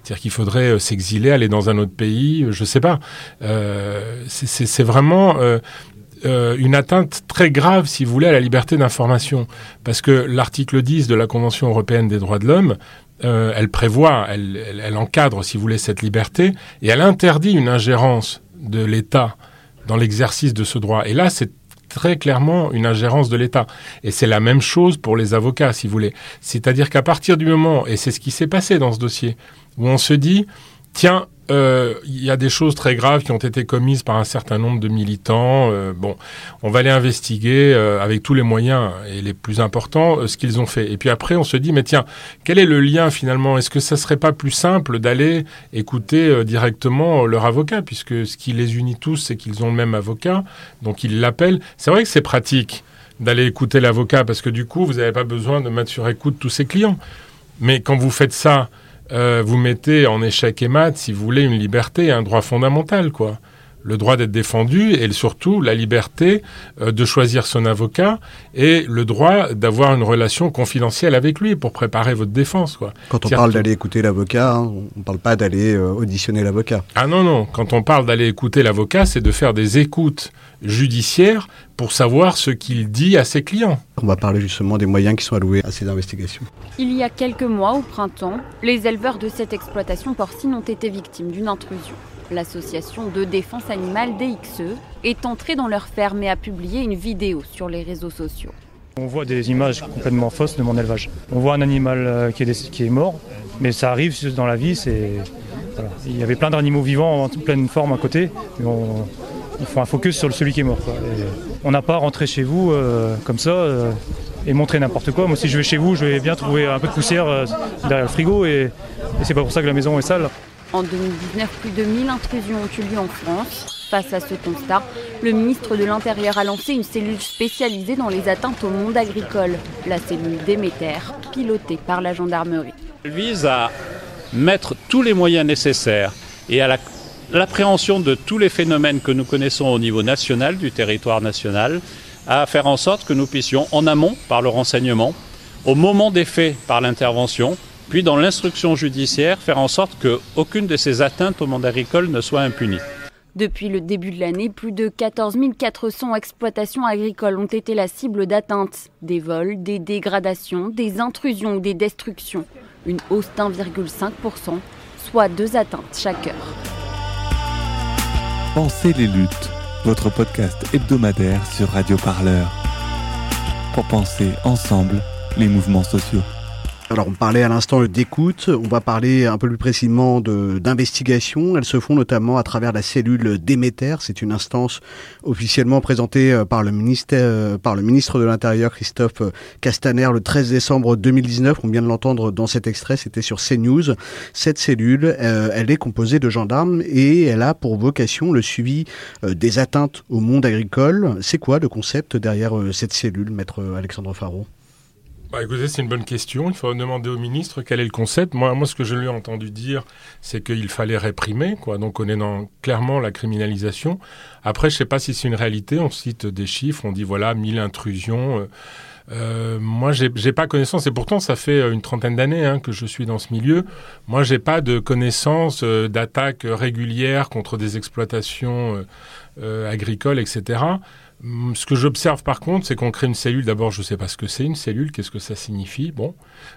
C'est-à-dire qu'il faudrait euh, s'exiler, aller dans un autre pays, je ne sais pas. c'est vraiment une atteinte très grave, si vous voulez, à la liberté d'information. Parce que l'article 10 de la Convention européenne des droits de l'homme, elle prévoit, elle, elle, encadre, si vous voulez, cette liberté, et elle interdit une ingérence de l'État dans l'exercice de ce droit. Et là, c'est très clairement une ingérence de l'État. Et c'est la même chose pour les avocats, si vous voulez. C'est-à-dire qu'à partir du moment, et c'est ce qui s'est passé dans ce dossier, où on se dit, tiens, euh, il y a des choses très graves qui ont été commises par un certain nombre de militants. Euh, bon, on va les investiguer euh, avec tous les moyens et les plus importants ce qu'ils ont fait. Et puis après, on se dit mais tiens, quel est le lien finalement? Est-ce que ça serait pas plus simple d'aller écouter directement leur avocat? Puisque ce qui les unit tous, c'est qu'ils ont le même avocat, donc ils l'appellent. C'est vrai que c'est pratique d'aller écouter l'avocat parce que du coup, vous n'avez pas besoin de mettre sur écoute tous ses clients. Mais quand vous faites ça euh, vous mettez en échec et mat, si vous voulez, une liberté, un droit fondamental, quoi. Le droit d'être défendu et surtout la liberté euh, de choisir son avocat et le droit d'avoir une relation confidentielle avec lui pour préparer votre défense. Quoi. Quand on parle d'aller écouter l'avocat, hein, on ne parle pas d'aller euh, auditionner l'avocat. Ah non, non. Quand on parle d'aller écouter l'avocat, c'est de faire des écoutes judiciaires pour savoir ce qu'il dit à ses clients. On va parler justement des moyens qui sont alloués à ces investigations. Il y a quelques mois, au printemps, les éleveurs de cette exploitation porcine ont été victimes d'une intrusion. L'association de défense animale DXE est entrée dans leur ferme et a publié une vidéo sur les réseaux sociaux. On voit des images complètement fausses de mon élevage. On voit un animal euh, qui est, mort, mais ça arrive dans la vie. Il y avait plein d'animaux vivants en pleine forme à côté, on, il faut un focus sur celui qui est mort. on n'a pas rentré chez vous euh, comme ça euh, et montrer n'importe quoi. Moi, si je vais chez vous, je vais bien trouver un peu de poussière euh, derrière le frigo et c'est pas pour ça que la maison est sale. En 2019, plus de 1000 intrusions ont eu lieu en France. Face à ce constat, le ministre de l'Intérieur a lancé une cellule spécialisée dans les atteintes au monde agricole, la cellule Déméter, pilotée par la gendarmerie. Elle vise à mettre tous les moyens nécessaires et à la l'appréhension de tous les phénomènes que nous connaissons au niveau national, du territoire national, à faire en sorte que nous puissions, en amont, par le renseignement, au moment des faits, par l'intervention, puis dans l'instruction judiciaire, faire en sorte qu'aucune de ces atteintes au monde agricole ne soit impunie. Depuis le début de l'année, plus de 14 400 exploitations agricoles ont été la cible d'atteintes, des vols, des dégradations, des intrusions ou des destructions. Une hausse d'1,5%, soit deux atteintes chaque heure. Pensez les luttes, votre podcast hebdomadaire sur Radio Parleur. Pour penser ensemble les mouvements sociaux. Alors on parlait à l'instant d'écoute, on va parler un peu plus précisément d'investigation. Elles se font notamment à travers la cellule Déméter. C'est une instance officiellement présentée euh, par le, ministère, euh, par le ministre de l'Intérieur Christophe Castaner le 13 décembre 2019. On vient de l'entendre dans cet extrait, c'était sur CNews. Cette cellule, euh, elle est composée de gendarmes et elle a pour vocation le suivi des atteintes au monde agricole. C'est quoi le concept derrière cette cellule, maître Alexandre Faro bah, écoutez, c'est une bonne question. Il faut demander au ministre quel est le concept. Moi, moi ce que je lui ai entendu dire, c'est qu'il fallait réprimer. Quoi. Donc, on est dans clairement la criminalisation. Après, je ne sais pas si c'est une réalité. On cite des chiffres. On dit, voilà, 1000 intrusions. Euh, euh, moi, j'ai pas connaissance, et pourtant, ça fait euh, une trentaine d'années hein, que je suis dans ce milieu. Moi, j'ai pas de connaissance euh, d'attaques régulières contre des exploitations euh, agricoles, etc. Hum, ce que j'observe par contre, c'est qu'on crée une cellule. D'abord, je ne sais pas ce que c'est une cellule, qu'est-ce que ça signifie. Bon,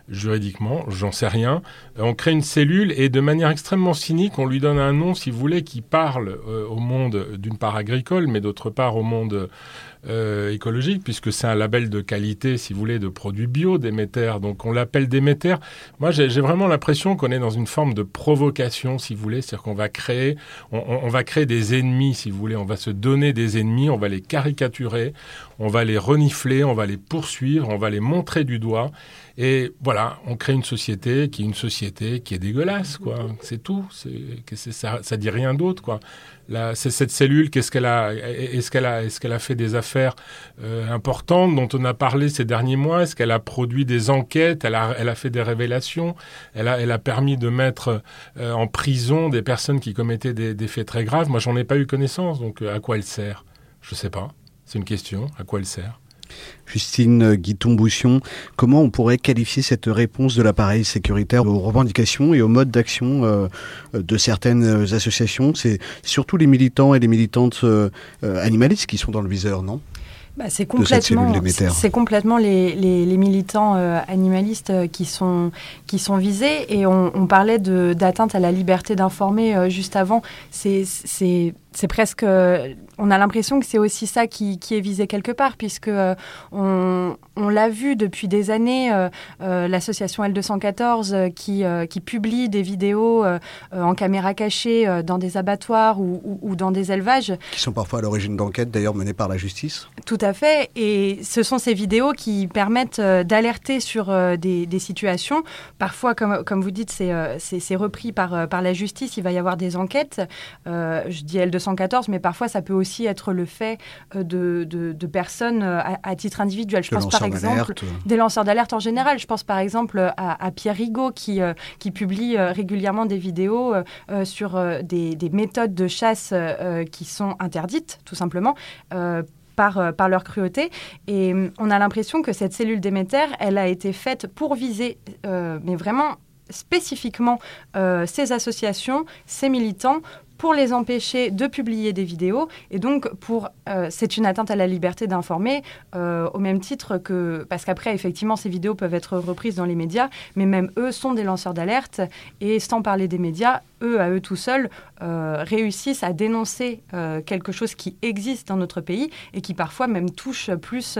juridiquement, j'en sais rien. Euh, on crée une cellule et de manière extrêmement cynique, on lui donne un nom, si vous voulez, qui parle euh, au monde d'une part agricole, mais d'autre part au monde euh, écologique, puisque c'est un label de qualité, si vous voulez, de produits bio, Déméter. Donc on l'appelle Déméter. Moi, j'ai vraiment l'impression qu'on est dans une forme de provocation, si vous voulez, c'est-à-dire qu'on va créer, on, on, va créer des ennemis, si vous voulez, on va se donner des ennemis, on va les caricaturer, on va les renifler, on va les poursuivre, on va les montrer du doigt. Et voilà, on crée une société qui est une société qui est dégueulasse, quoi. C'est tout. Ça, ça dit rien d'autre, quoi. Là, cette cellule, qu'est-ce qu'elle a Est-ce qu'elle a, fait des affaires euh, importantes dont on a parlé ces derniers mois? Est-ce qu'elle a produit des enquêtes? Elle a, fait des révélations? Elle a, permis de mettre euh, en prison des personnes qui commettaient des, des faits très graves? Moi, j'en ai pas eu connaissance, donc euh, à quoi elle sert? Je sais pas. C'est une question. À quoi elle sert? Justine Guiton-Boussion, comment on pourrait qualifier cette réponse de l'appareil sécuritaire aux revendications et aux modes d'action euh, de certaines associations? C'est surtout les militants et les militantes euh, animalistes qui sont dans le viseur, non? Bah, c'est complètement, c'est complètement les, les, les militants euh, animalistes euh, qui sont qui sont visés et on, on parlait d'atteinte à la liberté d'informer euh, juste avant. C'est presque on a l'impression que c'est aussi ça qui, qui, est visé quelque part puisque on, on l'a vu depuis des années l'association L214 qui qui publie des vidéos en caméra cachée dans des abattoirs ou, ou, ou, dans des élevages qui sont parfois à l'origine d'enquêtes d'ailleurs menées par la justice. Tout à fait. Et ce sont ces vidéos qui permettent euh, d'alerter sur euh, des, situations. Parfois, comme, comme vous dites, c'est euh, repris par, par la justice. Il va y avoir des enquêtes. je dis L214, mais parfois, ça peut aussi être le fait de, de, personnes à, titre individuel. Je pense par exemple des lanceurs d'alerte en général. Je pense par exemple à, Pierre Rigaud qui, qui publie régulièrement des vidéos sur des, des, méthodes de chasse qui sont interdites, tout simplement euh, par, leur cruauté. Et hum, on a l'impression que cette cellule Déméter, elle a été faite pour viser, euh, mais vraiment spécifiquement, euh, ces associations, ces militants, pour les empêcher de publier des vidéos. Et donc, pour, c'est une atteinte à la liberté d'informer, au même titre que. Parce qu'après, effectivement, ces vidéos peuvent être reprises dans les médias, mais même eux sont des lanceurs d'alerte. Et sans parler des médias, eux, à eux tout seuls, euh, réussissent à dénoncer quelque chose qui existe dans notre pays et qui parfois même touche plus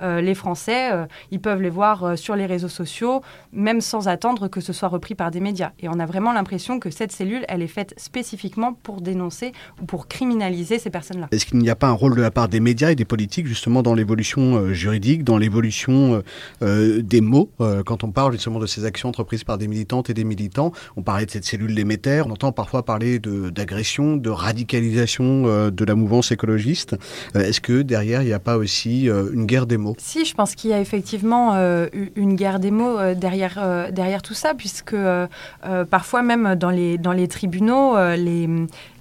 les Français. ils peuvent les voir sur les réseaux sociaux, même sans attendre que ce soit repris par des médias. Et on a vraiment l'impression que cette cellule, elle est faite spécifiquement pour dénoncer ou pour criminaliser ces personnes-là. Est-ce qu'il n'y a pas un rôle de la part des médias et des politiques justement dans l'évolution euh, juridique, dans l'évolution euh, euh, des mots Quand on parle justement de ces actions entreprises par des militantes et des militants, on parlait de cette cellule on entend parfois parler d'agression, de, radicalisation de la mouvance écologiste. Est-ce que derrière, il n'y a pas aussi une guerre des mots? Si, je pense qu'il y a effectivement une guerre des mots derrière, derrière tout ça, puisque parfois même dans les, tribunaux,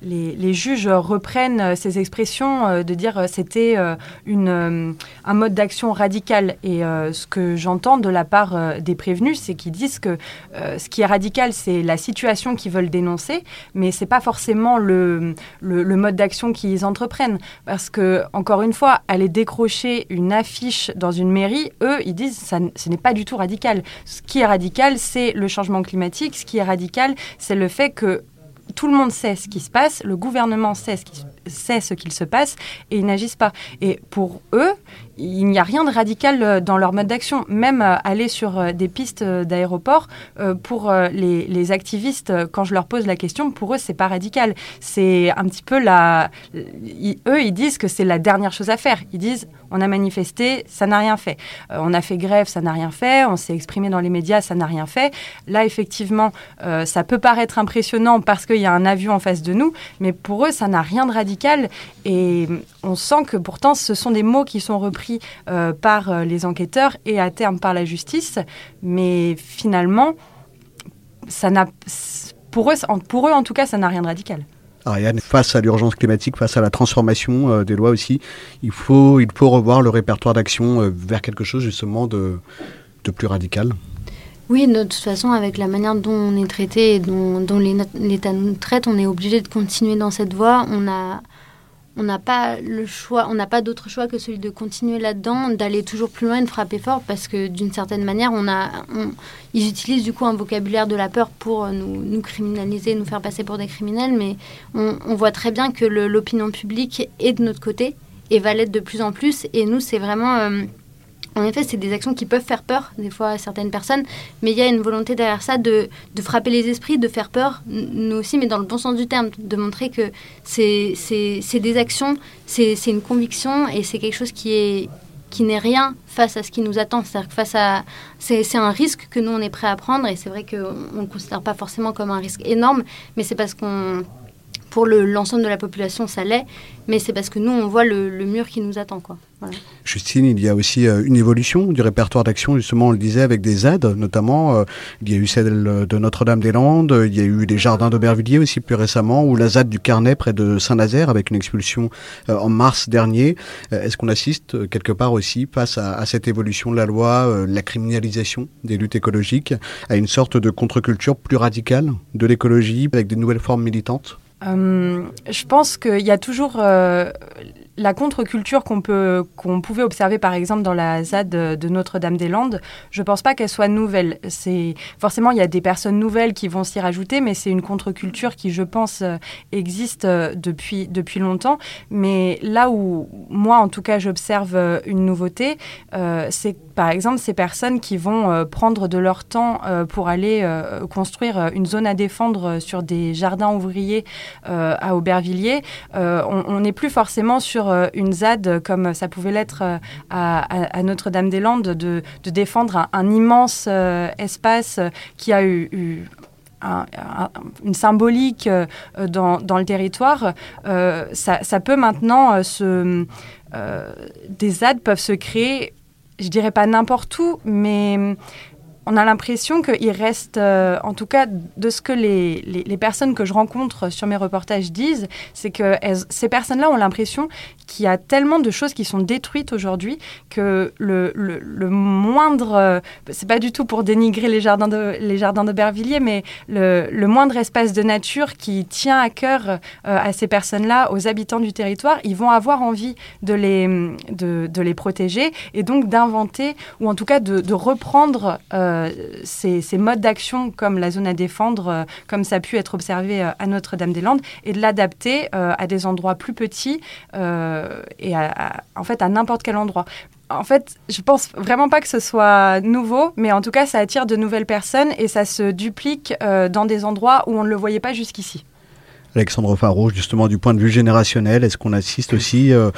les, juges reprennent ces expressions euh, de dire euh, c'était euh, un mode d'action radical. Et ce que j'entends de la part des prévenus, c'est qu'ils disent que ce qui est radical, c'est la situation qu'ils veulent dénoncer, mais c'est pas forcément le, le, mode d'action qu'ils entreprennent. Parce que, encore une fois, aller décrocher une affiche dans une mairie, eux, ils disent ça, ce n'est pas du tout radical. Ce qui est radical, c'est le changement climatique. Ce qui est radical, c'est le fait que tout le monde sait ce qui se passe, le gouvernement sait ce qui qu'il se passe et ils n'agissent pas. Et pour eux, il n'y a rien de radical euh, dans leur mode d'action. Même euh, aller sur euh, des pistes d'aéroport, pour les, activistes, quand je leur pose la question, pour eux, c'est pas radical. C'est un petit peu la. eux, ils disent que c'est la dernière chose à faire. Ils disent on a manifesté, ça n'a rien fait. on a fait grève, ça n'a rien fait. On s'est exprimé dans les médias, ça n'a rien fait. Là, effectivement, ça peut paraître impressionnant parce qu'il y a un avion en face de nous, mais pour eux, ça n'a rien de radical. Et on sent que pourtant, ce sont des mots qui sont repris euh, par les enquêteurs et à terme par la justice. Mais finalement, ça n'a, pour, eux, pour eux, en tout cas, ça n'a rien de radical. Ariane, face à l'urgence climatique, face à la transformation euh, des lois aussi, il faut, il faut revoir le répertoire d'action euh, vers quelque chose justement de, de, plus radical. Oui, de toute façon, avec la manière dont on est traité et dont, dont l'État nous traite, on est obligé de continuer dans cette voie. On a, on n'a pas le choix, on n'a pas d'autre choix que celui de continuer là-dedans, d'aller toujours plus loin de frapper fort parce que d'une certaine manière, on a, ils utilisent du coup un vocabulaire de la peur pour nous, nous criminaliser, nous faire passer pour des criminels, mais on, voit très bien que l'opinion publique est de notre côté et va l'être de plus en plus. Et nous, c'est vraiment euh, en effet, c'est des actions qui peuvent faire peur, des fois, à certaines personnes, mais il y a une volonté derrière ça de, de, frapper les esprits, de faire peur, nous aussi, mais dans le bon sens du terme, de montrer que c'est des actions, c'est une conviction et c'est quelque chose qui est qui n'est rien face à ce qui nous attend. C'est-à-dire face à... C'est un risque que nous, on est prêt à prendre, et c'est vrai qu'on ne le considère pas forcément comme un risque énorme, mais c'est parce qu'on pour l'ensemble de la population, ça l'est, mais c'est parce que nous, on voit le, mur qui nous attend. Quoi. Justine, il y a aussi euh, une évolution du répertoire d'action, justement, on le disait, avec des aides, notamment. Euh, il y a eu celle de Notre-Dame-des-Landes, il y a eu des jardins d'Aubervilliers aussi plus récemment, ou la ZAD du Carnet près de Saint-Nazaire, avec une expulsion euh, en mars dernier. Est-ce qu'on assiste quelque part aussi, face à, cette évolution de la loi, la criminalisation des luttes écologiques, à une sorte de contre-culture plus radicale de l'écologie, avec des nouvelles formes militantes? Je pense qu'il y a toujours euh, la contre-culture qu'on peut pouvait observer par exemple dans la ZAD de, Notre-Dame-des-Landes, je pense pas qu'elle soit nouvelle. Forcément il y a des personnes nouvelles qui vont s'y rajouter, mais c'est une contre-culture qui, je pense, euh, existe euh, depuis depuis longtemps. Mais là où moi, en tout cas, j'observe euh, une nouveauté, c'est par exemple ces personnes qui vont prendre de leur temps pour aller construire une zone à défendre sur des jardins ouvriers à Aubervilliers. on n'est plus forcément sur euh, une ZAD comme ça pouvait l'être euh, à, Notre-Dame-des-Landes, de, défendre un, immense euh, espace qui a eu, une symbolique dans, le territoire, ça, peut maintenant se... des ZAD peuvent se créer, je dirais pas n'importe où, mais on a l'impression qu'il reste, euh, en tout cas de ce que les, les, personnes que je rencontre sur mes reportages disent, c'est que ces personnes-là ont l'impression qu'il y a tellement de choses qui sont détruites aujourd'hui que le, le, moindre, euh, c'est pas du tout pour dénigrer les jardins de les jardins d'Aubervilliers, mais le, moindre espace de nature qui tient à cœur euh, à ces personnes-là, aux habitants du territoire, ils vont avoir envie de les de, de les protéger et donc d'inventer ou en tout cas de, de reprendre euh, ces, modes d'action comme la zone à défendre, euh, comme ça a pu être observé euh, à Notre-Dame-des-Landes, et de l'adapter à des endroits plus petits et en fait à n'importe quel endroit en fait, je pense vraiment pas que ce soit nouveau, mais en tout cas, ça attire de nouvelles personnes et ça se duplique dans des endroits où on ne le voyait pas jusqu'ici. Alexandre Faro, justement du point de vue générationnel, est-ce qu'on assiste aussi euh,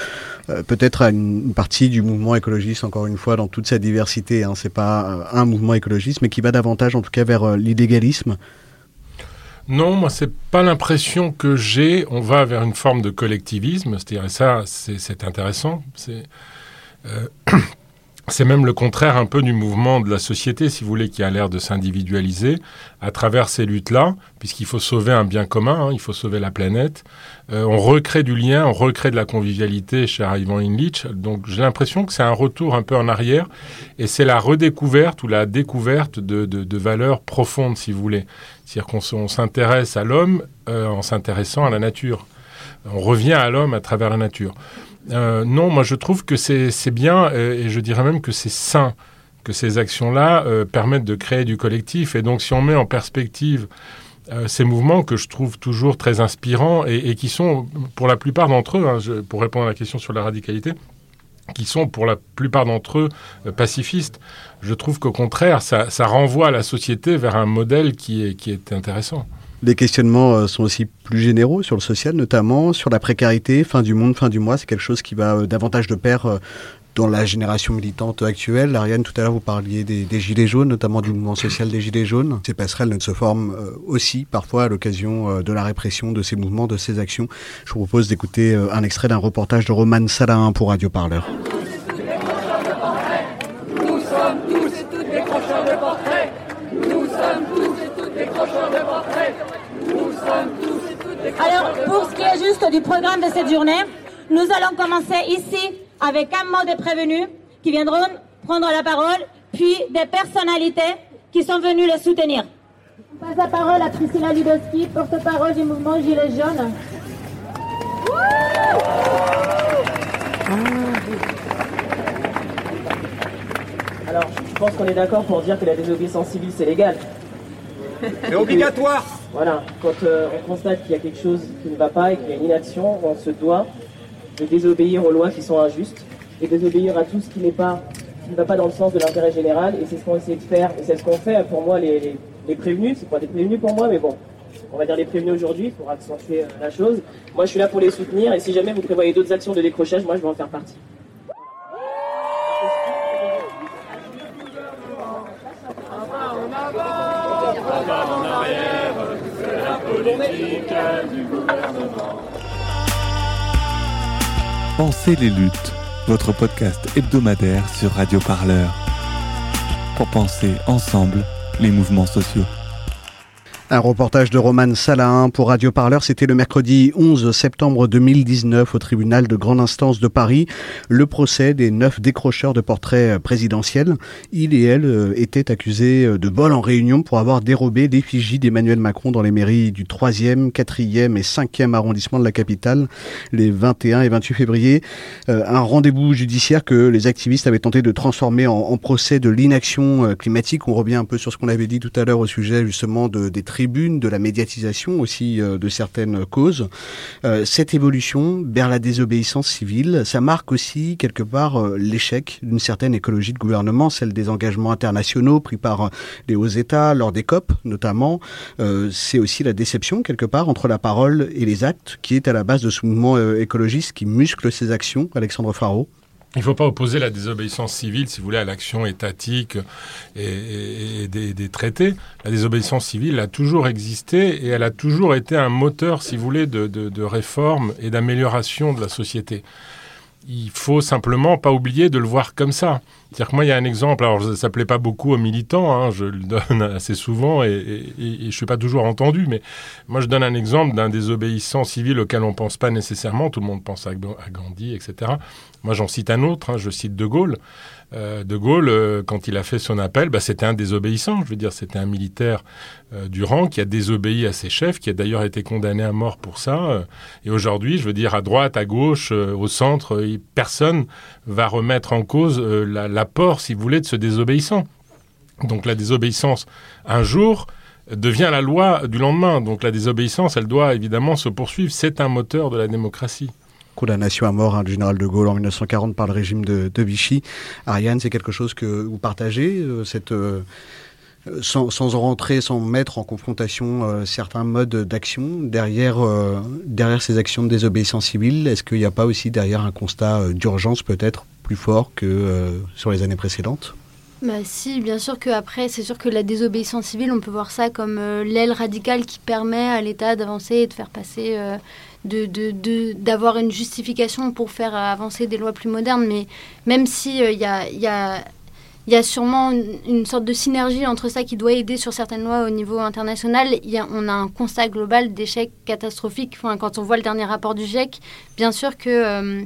euh, peut-être à une partie du mouvement écologiste, encore une fois, dans toute sa diversité hein, C'est pas euh, un mouvement écologiste, mais qui va davantage, en tout cas, vers l'illégalisme? Non, moi, c'est pas l'impression que j'ai. On va vers une forme de collectivisme, c'est-à-dire ça, c'est intéressant. C'est c'est même le contraire un peu du mouvement de la société, si vous voulez, qui a l'air de s'individualiser à travers ces luttes-là, puisqu'il faut sauver un bien commun, hein, il faut sauver la planète. Euh, on recrée du lien, on recrée de la convivialité chez Ivan Illich. Donc j'ai l'impression que c'est un retour un peu en arrière, et c'est la redécouverte ou la découverte de, valeurs profondes, si vous voulez. C'est-à-dire qu'on s'intéresse à l'homme euh, en s'intéressant à la nature. On revient à l'homme à travers la nature. Euh, non, moi je trouve que c'est bien, euh, et je dirais même que c'est sain que ces actions-là euh, permettent de créer du collectif. Et donc si on met en perspective ces mouvements que je trouve toujours très inspirants et, qui sont, pour la plupart d'entre eux, hein, pour répondre à la question sur la radicalité, qui sont pour la plupart d'entre eux pacifistes, je trouve qu'au contraire, ça, renvoie la société vers un modèle qui est intéressant. Les questionnements euh, sont aussi plus généraux sur le social, notamment sur la précarité, fin du monde, fin du mois. C'est quelque chose qui va euh, davantage de pair euh, dans la génération militante actuelle. Ariane, tout à l'heure, vous parliez des, Gilets jaunes, notamment du mouvement social des Gilets jaunes. Ces passerelles ne se forment aussi parfois à l'occasion de la répression de ces mouvements, de ces actions. Je vous propose d'écouter un extrait d'un reportage de Roman Salahin pour Radio Parleur. Nous sommes tous et toutes de toutes des crocheurs de portraits. Nous sommes tous et toutes des Alors, pour ce qui est juste du programme de cette journée, nous allons commencer ici avec un mot de prévenus qui viendront prendre la parole, puis des personnalités qui sont venues les soutenir. Je passe la parole à Priscilla Ludowski, porte-parole du mouvement Gilets jaunes. Alors, je pense qu'on est d'accord pour dire que la désobéissance civile, c'est légal. C'est obligatoire Voilà, quand euh, on constate qu'il y a quelque chose qui ne va pas et qu'il y a une inaction, on se doit de désobéir aux lois qui sont injustes et désobéir à tout ce qui n'est pas qui ne va pas dans le sens de l'intérêt général et c'est ce qu'on essaie de faire et c'est ce qu'on fait pour moi les, les, prévenus, c'est pas des prévenus pour moi mais bon on va dire les prévenus aujourd'hui pour accentuer euh, la chose. Moi je suis là pour les soutenir et si jamais vous prévoyez d'autres actions de décrochage, moi je vais en faire partie. Pensez les luttes, votre podcast hebdomadaire sur Radio Parleur. Pour penser ensemble les mouvements sociaux. Un reportage de Roman Salahin pour Radio Parleur. C'était le mercredi 11 septembre 2019 au tribunal de grande instance de Paris. Le procès des neuf décrocheurs de portraits présidentiels. Il et elle euh, étaient accusés de vol en réunion pour avoir dérobé l'effigie d'Emmanuel Macron dans les mairies du 3e, 4e et 5e arrondissement de la capitale les 21 et 28 février. Euh, un rendez-vous judiciaire que les activistes avaient tenté de transformer en, procès de l'inaction euh, climatique. On revient un peu sur ce qu'on avait dit tout à l'heure au sujet justement de, des de la médiatisation aussi euh, de certaines causes. Euh, cette évolution vers la désobéissance civile, ça marque aussi quelque part euh, l'échec d'une certaine écologie de gouvernement, celle des engagements internationaux pris par les hauts États lors des COP notamment. C'est aussi la déception quelque part entre la parole et les actes qui est à la base de ce mouvement écologiste qui muscle ses actions. Alexandre Faro. Il ne faut pas opposer la désobéissance civile, si vous voulez, à l'action étatique et, des, traités. La désobéissance civile a toujours existé et elle a toujours été un moteur, si vous voulez, de, réforme et d'amélioration de la société il faut simplement pas oublier de le voir comme ça. C'est-à-dire que moi, il y a un exemple, alors ça plaît pas beaucoup aux militants, hein, je le donne assez souvent et, je ne suis pas toujours entendu, mais moi je donne un exemple d'un désobéissant civil auquel on ne pense pas nécessairement, tout le monde pense à, Gandhi, etc. Moi j'en cite un autre, hein, je cite De Gaulle. Euh, de Gaulle, euh, quand il a fait son appel, bah, c'était un désobéissant. Je veux dire, c'était un militaire euh, du rang qui a désobéi à ses chefs, qui a d'ailleurs été condamné à mort pour ça. et aujourd'hui, je veux dire, à droite, à gauche, au centre, personne va remettre en cause l'apport, si vous voulez, de ce désobéissant. Donc la désobéissance, un jour, devient la loi du lendemain. Donc la désobéissance, elle doit évidemment se poursuivre. C'est un moteur de la démocratie condamnation à mort hein, du général de Gaulle en 1940 par le régime de, Vichy. Ariane, c'est quelque chose que vous partagez, euh, euh, sans, sans, en rentrer, sans mettre en confrontation euh, certains modes d'action derrière ces actions de désobéissance civile? Est-ce qu'il n'y a pas aussi derrière un constat d'urgence peut-être plus fort que sur les années précédentes? Bah si, bien sûr qu'après, c'est sûr que la désobéissance civile, on peut voir ça comme l'aile radicale qui permet à l'État d'avancer et de faire passer d'avoir de, de, une justification pour faire avancer des lois plus modernes. Mais même si il euh, y, a, y, a, y, a, sûrement une, sorte de synergie entre ça qui doit aider sur certaines lois au niveau international, y a, on a un constat global d'échec catastrophique. Quand on voit le dernier rapport du GIEC, bien sûr que... Euh,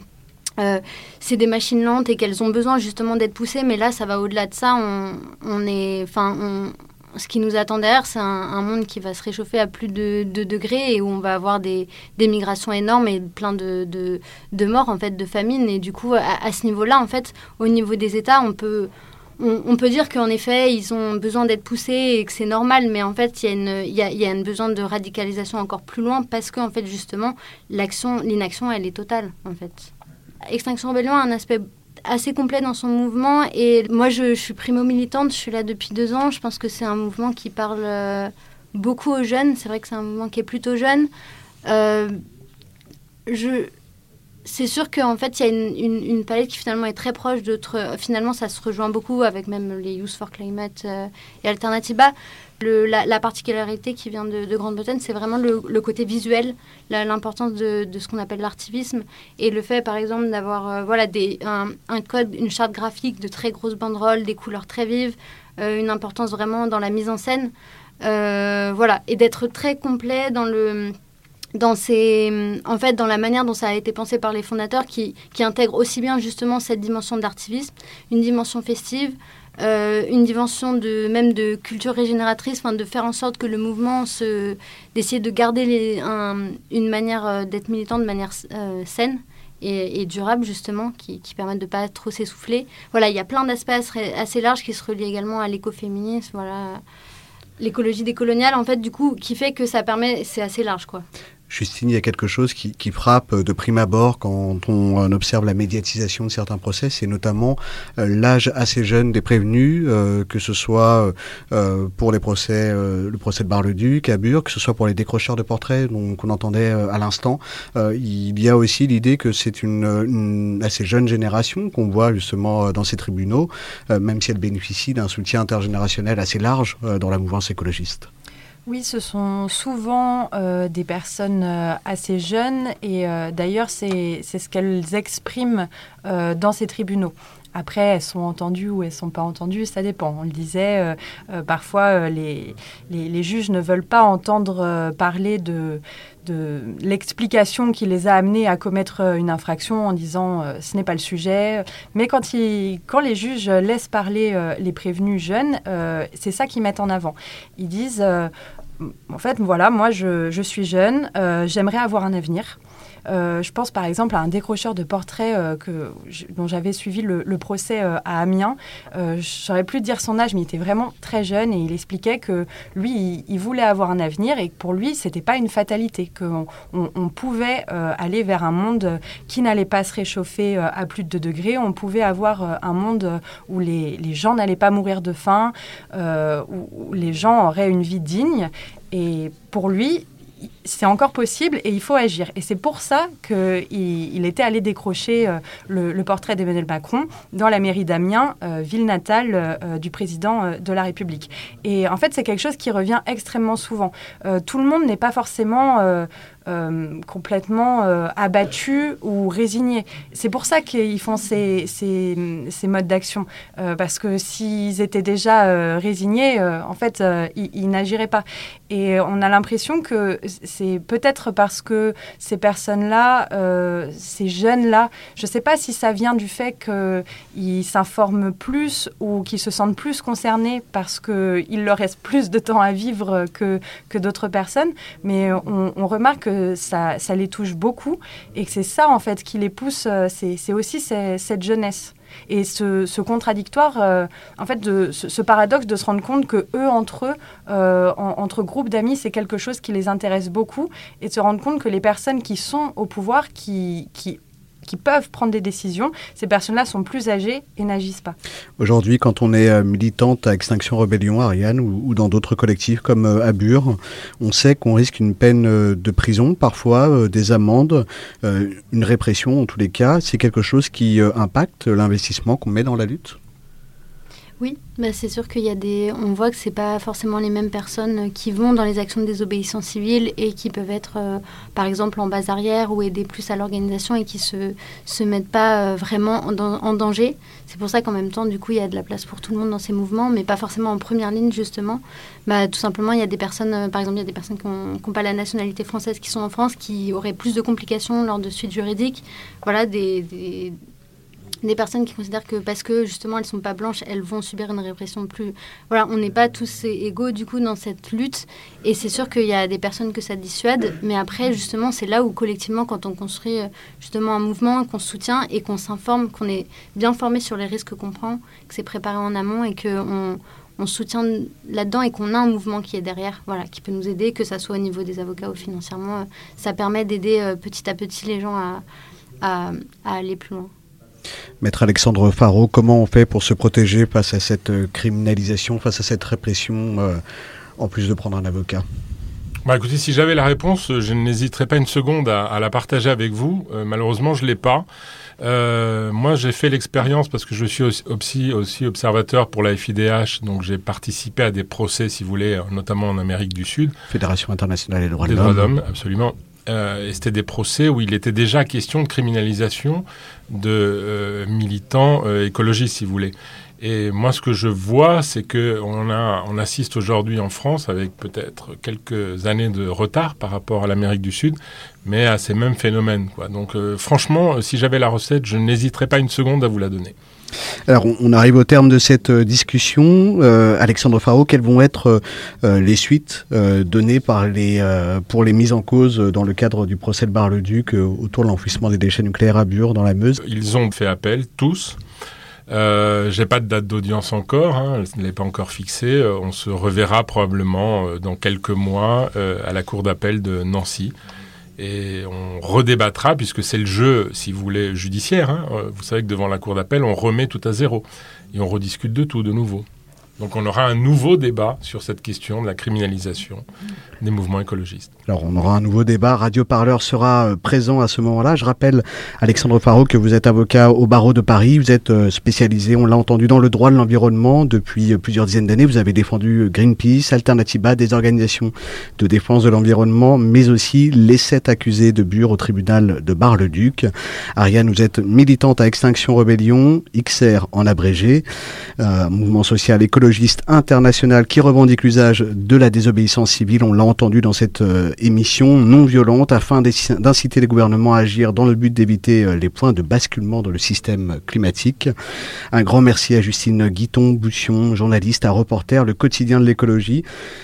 euh, c'est des machines lentes et qu'elles ont besoin justement d'être poussées, mais là, ça va au-delà de ça. On, est, enfin, ce qui nous attend derrière, c'est un, monde qui va se réchauffer à plus de 2 degrés et où on va avoir des, migrations énormes et plein de, morts, en fait, de famine. Et du coup, à, ce niveau-là, en fait, au niveau des États, on peut, on, peut dire qu'en effet, ils ont besoin d'être poussés et que c'est normal, mais en fait, il y, a, y, a, un besoin de radicalisation encore plus loin parce que, fait, justement, l'inaction, elle est totale, en fait. Extinction Rebellion a un aspect assez complet dans son mouvement. Et moi, je, suis primo-militante, je suis là depuis deux ans. Je pense que c'est un mouvement qui parle euh, beaucoup aux jeunes. C'est vrai que c'est un mouvement qui est plutôt jeune. Euh, je, c'est sûr qu'en fait, il y a une, palette qui finalement est très proche d'autres. Finalement, ça se rejoint beaucoup avec même les Youth for Climate euh, et Alternativa. La, particularité qui vient de, Grande-Bretagne, c'est vraiment le, côté visuel, l'importance de, ce qu'on appelle l'artivisme et le fait, par exemple, d'avoir euh, voilà, un, code, une charte graphique de très grosses banderoles, des couleurs très vives, euh, une importance vraiment dans la mise en scène. voilà, et d'être très complet dans le dans ces, en fait, dans la manière dont ça a été pensé par les fondateurs, qui, qui intègre aussi bien justement cette dimension d'activisme, une dimension festive, euh, une dimension de même de culture régénératrice, de faire en sorte que le mouvement se, d'essayer de garder une manière euh, d'être militant de manière euh, saine. Et, durable justement, qui, qui permettent de pas trop s'essouffler. Voilà, il y a plein d'aspects assez larges qui se relient également à l'écoféminisme, voilà, l'écologie décoloniale en fait, du coup, qui fait que ça permet, c'est assez large quoi. Justine, il y a quelque chose qui, frappe de prime abord quand on observe la médiatisation de certains procès, c'est notamment euh, l'âge assez jeune des prévenus, euh, que ce soit euh, pour les procès, le procès de Bar-le-Duc à Bure, que ce soit pour les décrocheurs de portraits qu'on entendait à l'instant. il y a aussi l'idée que c'est une, une, assez jeune génération qu'on voit justement dans ces tribunaux, même si elle bénéficie d'un soutien intergénérationnel assez large dans la mouvance écologiste. Oui, ce sont souvent euh, des personnes euh, assez jeunes et euh, d'ailleurs c'est ce qu'elles expriment dans ces tribunaux. Après, elles sont entendues ou elles sont pas entendues, ça dépend. On le disait, parfois les, les, juges ne veulent pas entendre parler de, l'explication qui les a amenés à commettre une infraction en disant ce n'est pas le sujet. Mais quand, quand les juges laissent parler les prévenus jeunes, c'est ça qu'ils mettent en avant. Ils disent en fait, voilà, moi, je, suis jeune, euh, j'aimerais avoir un avenir. Euh, je pense par exemple à un décrocheur de portraits euh, que, dont j'avais suivi le, procès à Amiens. je saurais plus dire son âge, mais il était vraiment très jeune et il expliquait que lui, il, voulait avoir un avenir et que pour lui, c'était pas une fatalité, qu'on on, pouvait aller vers un monde qui n'allait pas se réchauffer à plus de 2 degrés. On pouvait avoir un monde où les, les gens n'allaient pas mourir de faim, où les gens auraient une vie digne. Et pour lui, c'est encore possible et il faut agir. Et c'est pour ça qu'il il était allé décrocher euh, le, portrait d'Emmanuel Macron dans la mairie d'Amiens, euh, ville natale euh, du président de la République. Et en fait, c'est quelque chose qui revient extrêmement souvent. tout le monde n'est pas forcément complètement euh, abattus ou résignés. C'est pour ça qu'ils font ces, modes d'action. Parce que s'ils étaient déjà résignés, en fait, ils, ils n'agiraient pas. Et on a l'impression que c'est peut-être parce que ces personnes-là, ces jeunes-là, je ne sais pas si ça vient du fait qu'ils s'informent plus ou qu'ils se sentent plus concernés parce qu'il leur reste plus de temps à vivre que, que d'autres personnes, mais on, on remarque que ça, ça, les touche beaucoup et que c'est ça en fait qui les pousse, euh, c'est aussi cette jeunesse. Et ce, contradictoire, euh, en fait, ce, paradoxe de se rendre compte que eux, entre eux, euh, entre groupes d'amis, c'est quelque chose qui les intéresse beaucoup, et de se rendre compte que les personnes qui sont au pouvoir, qui, qui qui peuvent prendre des décisions, ces personnes-là sont plus âgées et n'agissent pas. Aujourd'hui, quand on est euh, militante à Extinction Rebellion, Ariane, ou, dans d'autres collectifs comme euh, Abur, on sait qu'on risque une peine euh, de prison, parfois des amendes, une répression en tous les cas. C'est quelque chose qui impacte l'investissement qu'on met dans la lutte? Oui, bah c'est sûr qu'il y a des. On voit que c'est pas forcément les mêmes personnes qui vont dans les actions de désobéissance civile et qui peuvent être, euh, par exemple, en base arrière ou aider plus à l'organisation et qui se se mettent pas euh, vraiment en, danger. C'est pour ça qu'en même temps, du coup, il y a de la place pour tout le monde dans ces mouvements, mais pas forcément en première ligne justement. Bah, tout simplement, il y a des personnes, euh, par exemple, il y a des personnes qui n'ont pas la nationalité française qui sont en France, qui auraient plus de complications lors de suites juridiques. Voilà, des des personnes qui considèrent que parce que justement elles sont pas blanches, elles vont subir une répression plus. Voilà, on n'est pas tous égaux du coup dans cette lutte. Et c'est sûr qu'il y a des personnes que ça dissuade, mais après justement c'est là où collectivement quand on construit euh, justement un mouvement, qu'on soutient et qu'on s'informe, qu'on est bien formé sur les risques qu'on prend, que c'est préparé en amont et qu'on on soutient là-dedans et qu'on a un mouvement qui est derrière, voilà, qui peut nous aider, que ça soit au niveau des avocats ou financièrement, euh, ça permet d'aider euh, petit à petit les gens à, à aller plus loin. Maître Alexandre Faro, comment on fait pour se protéger face à cette euh, criminalisation, face à cette répression, euh, en plus de prendre un avocat? Bah écoutez, si j'avais la réponse, je n'hésiterais pas une seconde à, à, la partager avec vous. Euh, malheureusement, je l'ai pas. Euh, moi, j'ai fait l'expérience parce que je suis aussi, aussi observateur pour la FIDH, donc j'ai participé à des procès, si vous voulez, notamment en Amérique du Sud. Fédération internationale des droits de l'homme. absolument. Euh, et c'était des procès où il était déjà question de criminalisation de euh, militants euh, écologistes, si vous voulez. Et moi, ce que je vois, c'est que on, a, on assiste aujourd'hui en France, avec peut-être quelques années de retard par rapport à l'Amérique du Sud, mais à ces mêmes phénomènes. Quoi. Donc, euh, franchement, si j'avais la recette, je n'hésiterais pas une seconde à vous la donner. Alors, on arrive au terme de cette euh, discussion. Euh, Alexandre Faro, quelles vont être euh, les suites données pour les mises en cause dans le cadre du procès de Bar-le-Duc autour de l'enfouissement des déchets nucléaires à Bure dans la Meuse? Ils ont fait appel, tous. J'ai pas de date d'audience encore, hein, elle n'est pas encore fixée. on se reverra probablement dans quelques mois à la cour d'appel de Nancy et on redébattra, puisque c'est le jeu, si vous voulez, judiciaire. Hein. Euh, vous savez que devant la cour d'appel, on remet tout à zéro et on rediscute de tout de nouveau. Donc on aura un nouveau débat sur cette question de la criminalisation des mouvements écologistes. Alors on aura un nouveau débat. Radio Parleur sera euh, présent à ce moment-là. Je rappelle, Alexandre Faro, que vous êtes avocat au barreau de Paris. Vous êtes euh, spécialisé, on l'a entendu, dans le droit de l'environnement. Depuis euh, plusieurs dizaines d'années, vous avez défendu Greenpeace, Alternativa, des organisations de défense de l'environnement, mais aussi les sept accusés de Bure au tribunal de Bar-le-Duc. Ariane, vous êtes militante à Extinction Rebellion, XR en abrégé, mouvement social écologiste international qui revendique l'usage de la désobéissance civile. On l'a entendu dans cette euh, émission non violente afin d'inciter les gouvernements à agir dans le but d'éviter euh, les points de basculement dans le système climatique. Un grand merci à Justine Guiton-Boussion, journaliste à Reporter, le quotidien de l'écologie.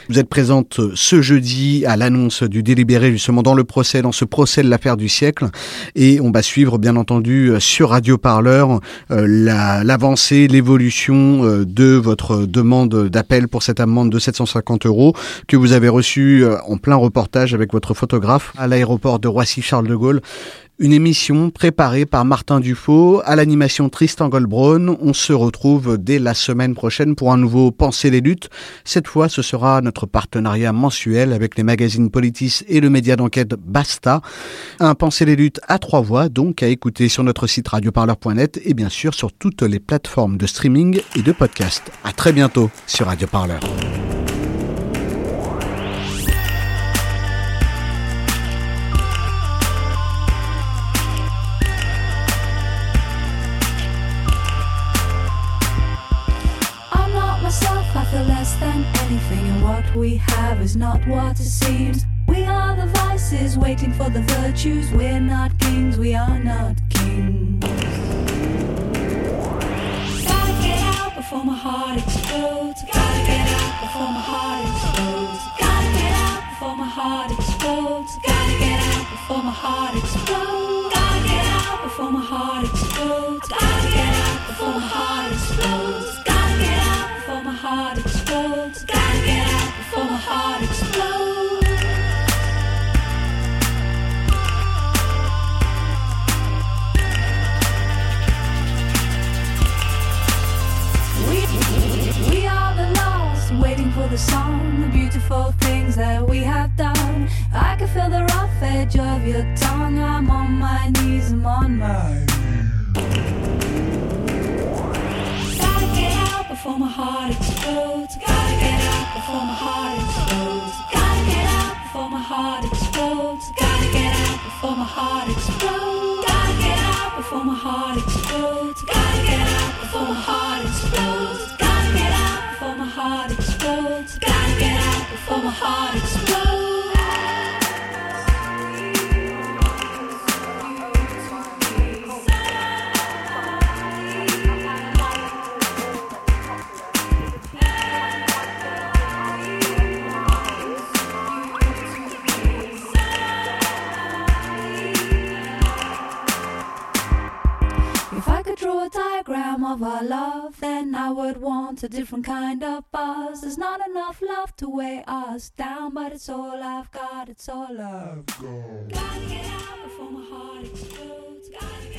Vous êtes présente euh, ce jeudi à l'annonce du délibéré justement dans le procès, dans ce procès de l'affaire du siècle. Et on va suivre bien entendu sur Radio Parleur l'avancée, l'évolution de votre demande d'appel pour cette amende de 750 euros que vous avez reçue euh, en plein reportage avec votre photographe à l'aéroport de Roissy-Charles de Gaulle. Une émission préparée par Martin Dufaux à l'animation Tristan Goldbraun. On se retrouve dès la semaine prochaine pour un nouveau Penser les luttes. Cette fois, ce sera notre partenariat mensuel avec les magazines Politis et le média d'enquête Basta. Un Penser les luttes à trois voix, donc à écouter sur notre site radioparleur.net et bien sûr sur toutes les plateformes de streaming et de podcast. À très bientôt sur Radio Parleur. We have is not what it seems. We are the vices waiting for the virtues. We're not kings, we are not kings. Gotta get out before my heart explodes. Gotta get out before my heart explodes. Gotta get out before my heart explodes. Gotta get out before my heart explodes. Gotta get out before my heart explodes. Gotta get out before my heart explodes. Gotta get out before my heart explodes. Gotta get out before my heart explodes. We, are the lost, waiting for the song, the beautiful things that we have done. I can feel the rough edge of your tongue. I'm on my knees, I'm on my Gotta get out before my heart explodes. Before my heart explodes. Gotta get out before my heart explodes. Gotta get out before my heart explodes. Gotta get out before my heart explodes. Gotta get out before my heart explodes. Gotta get out before my heart explodes. Gotta get out before my heart explodes. of our love, then I would want a different kind of buzz. There's not enough love to weigh us down, but it's all I've got, it's all I've got. Gotta get out before my heart explodes. Gotta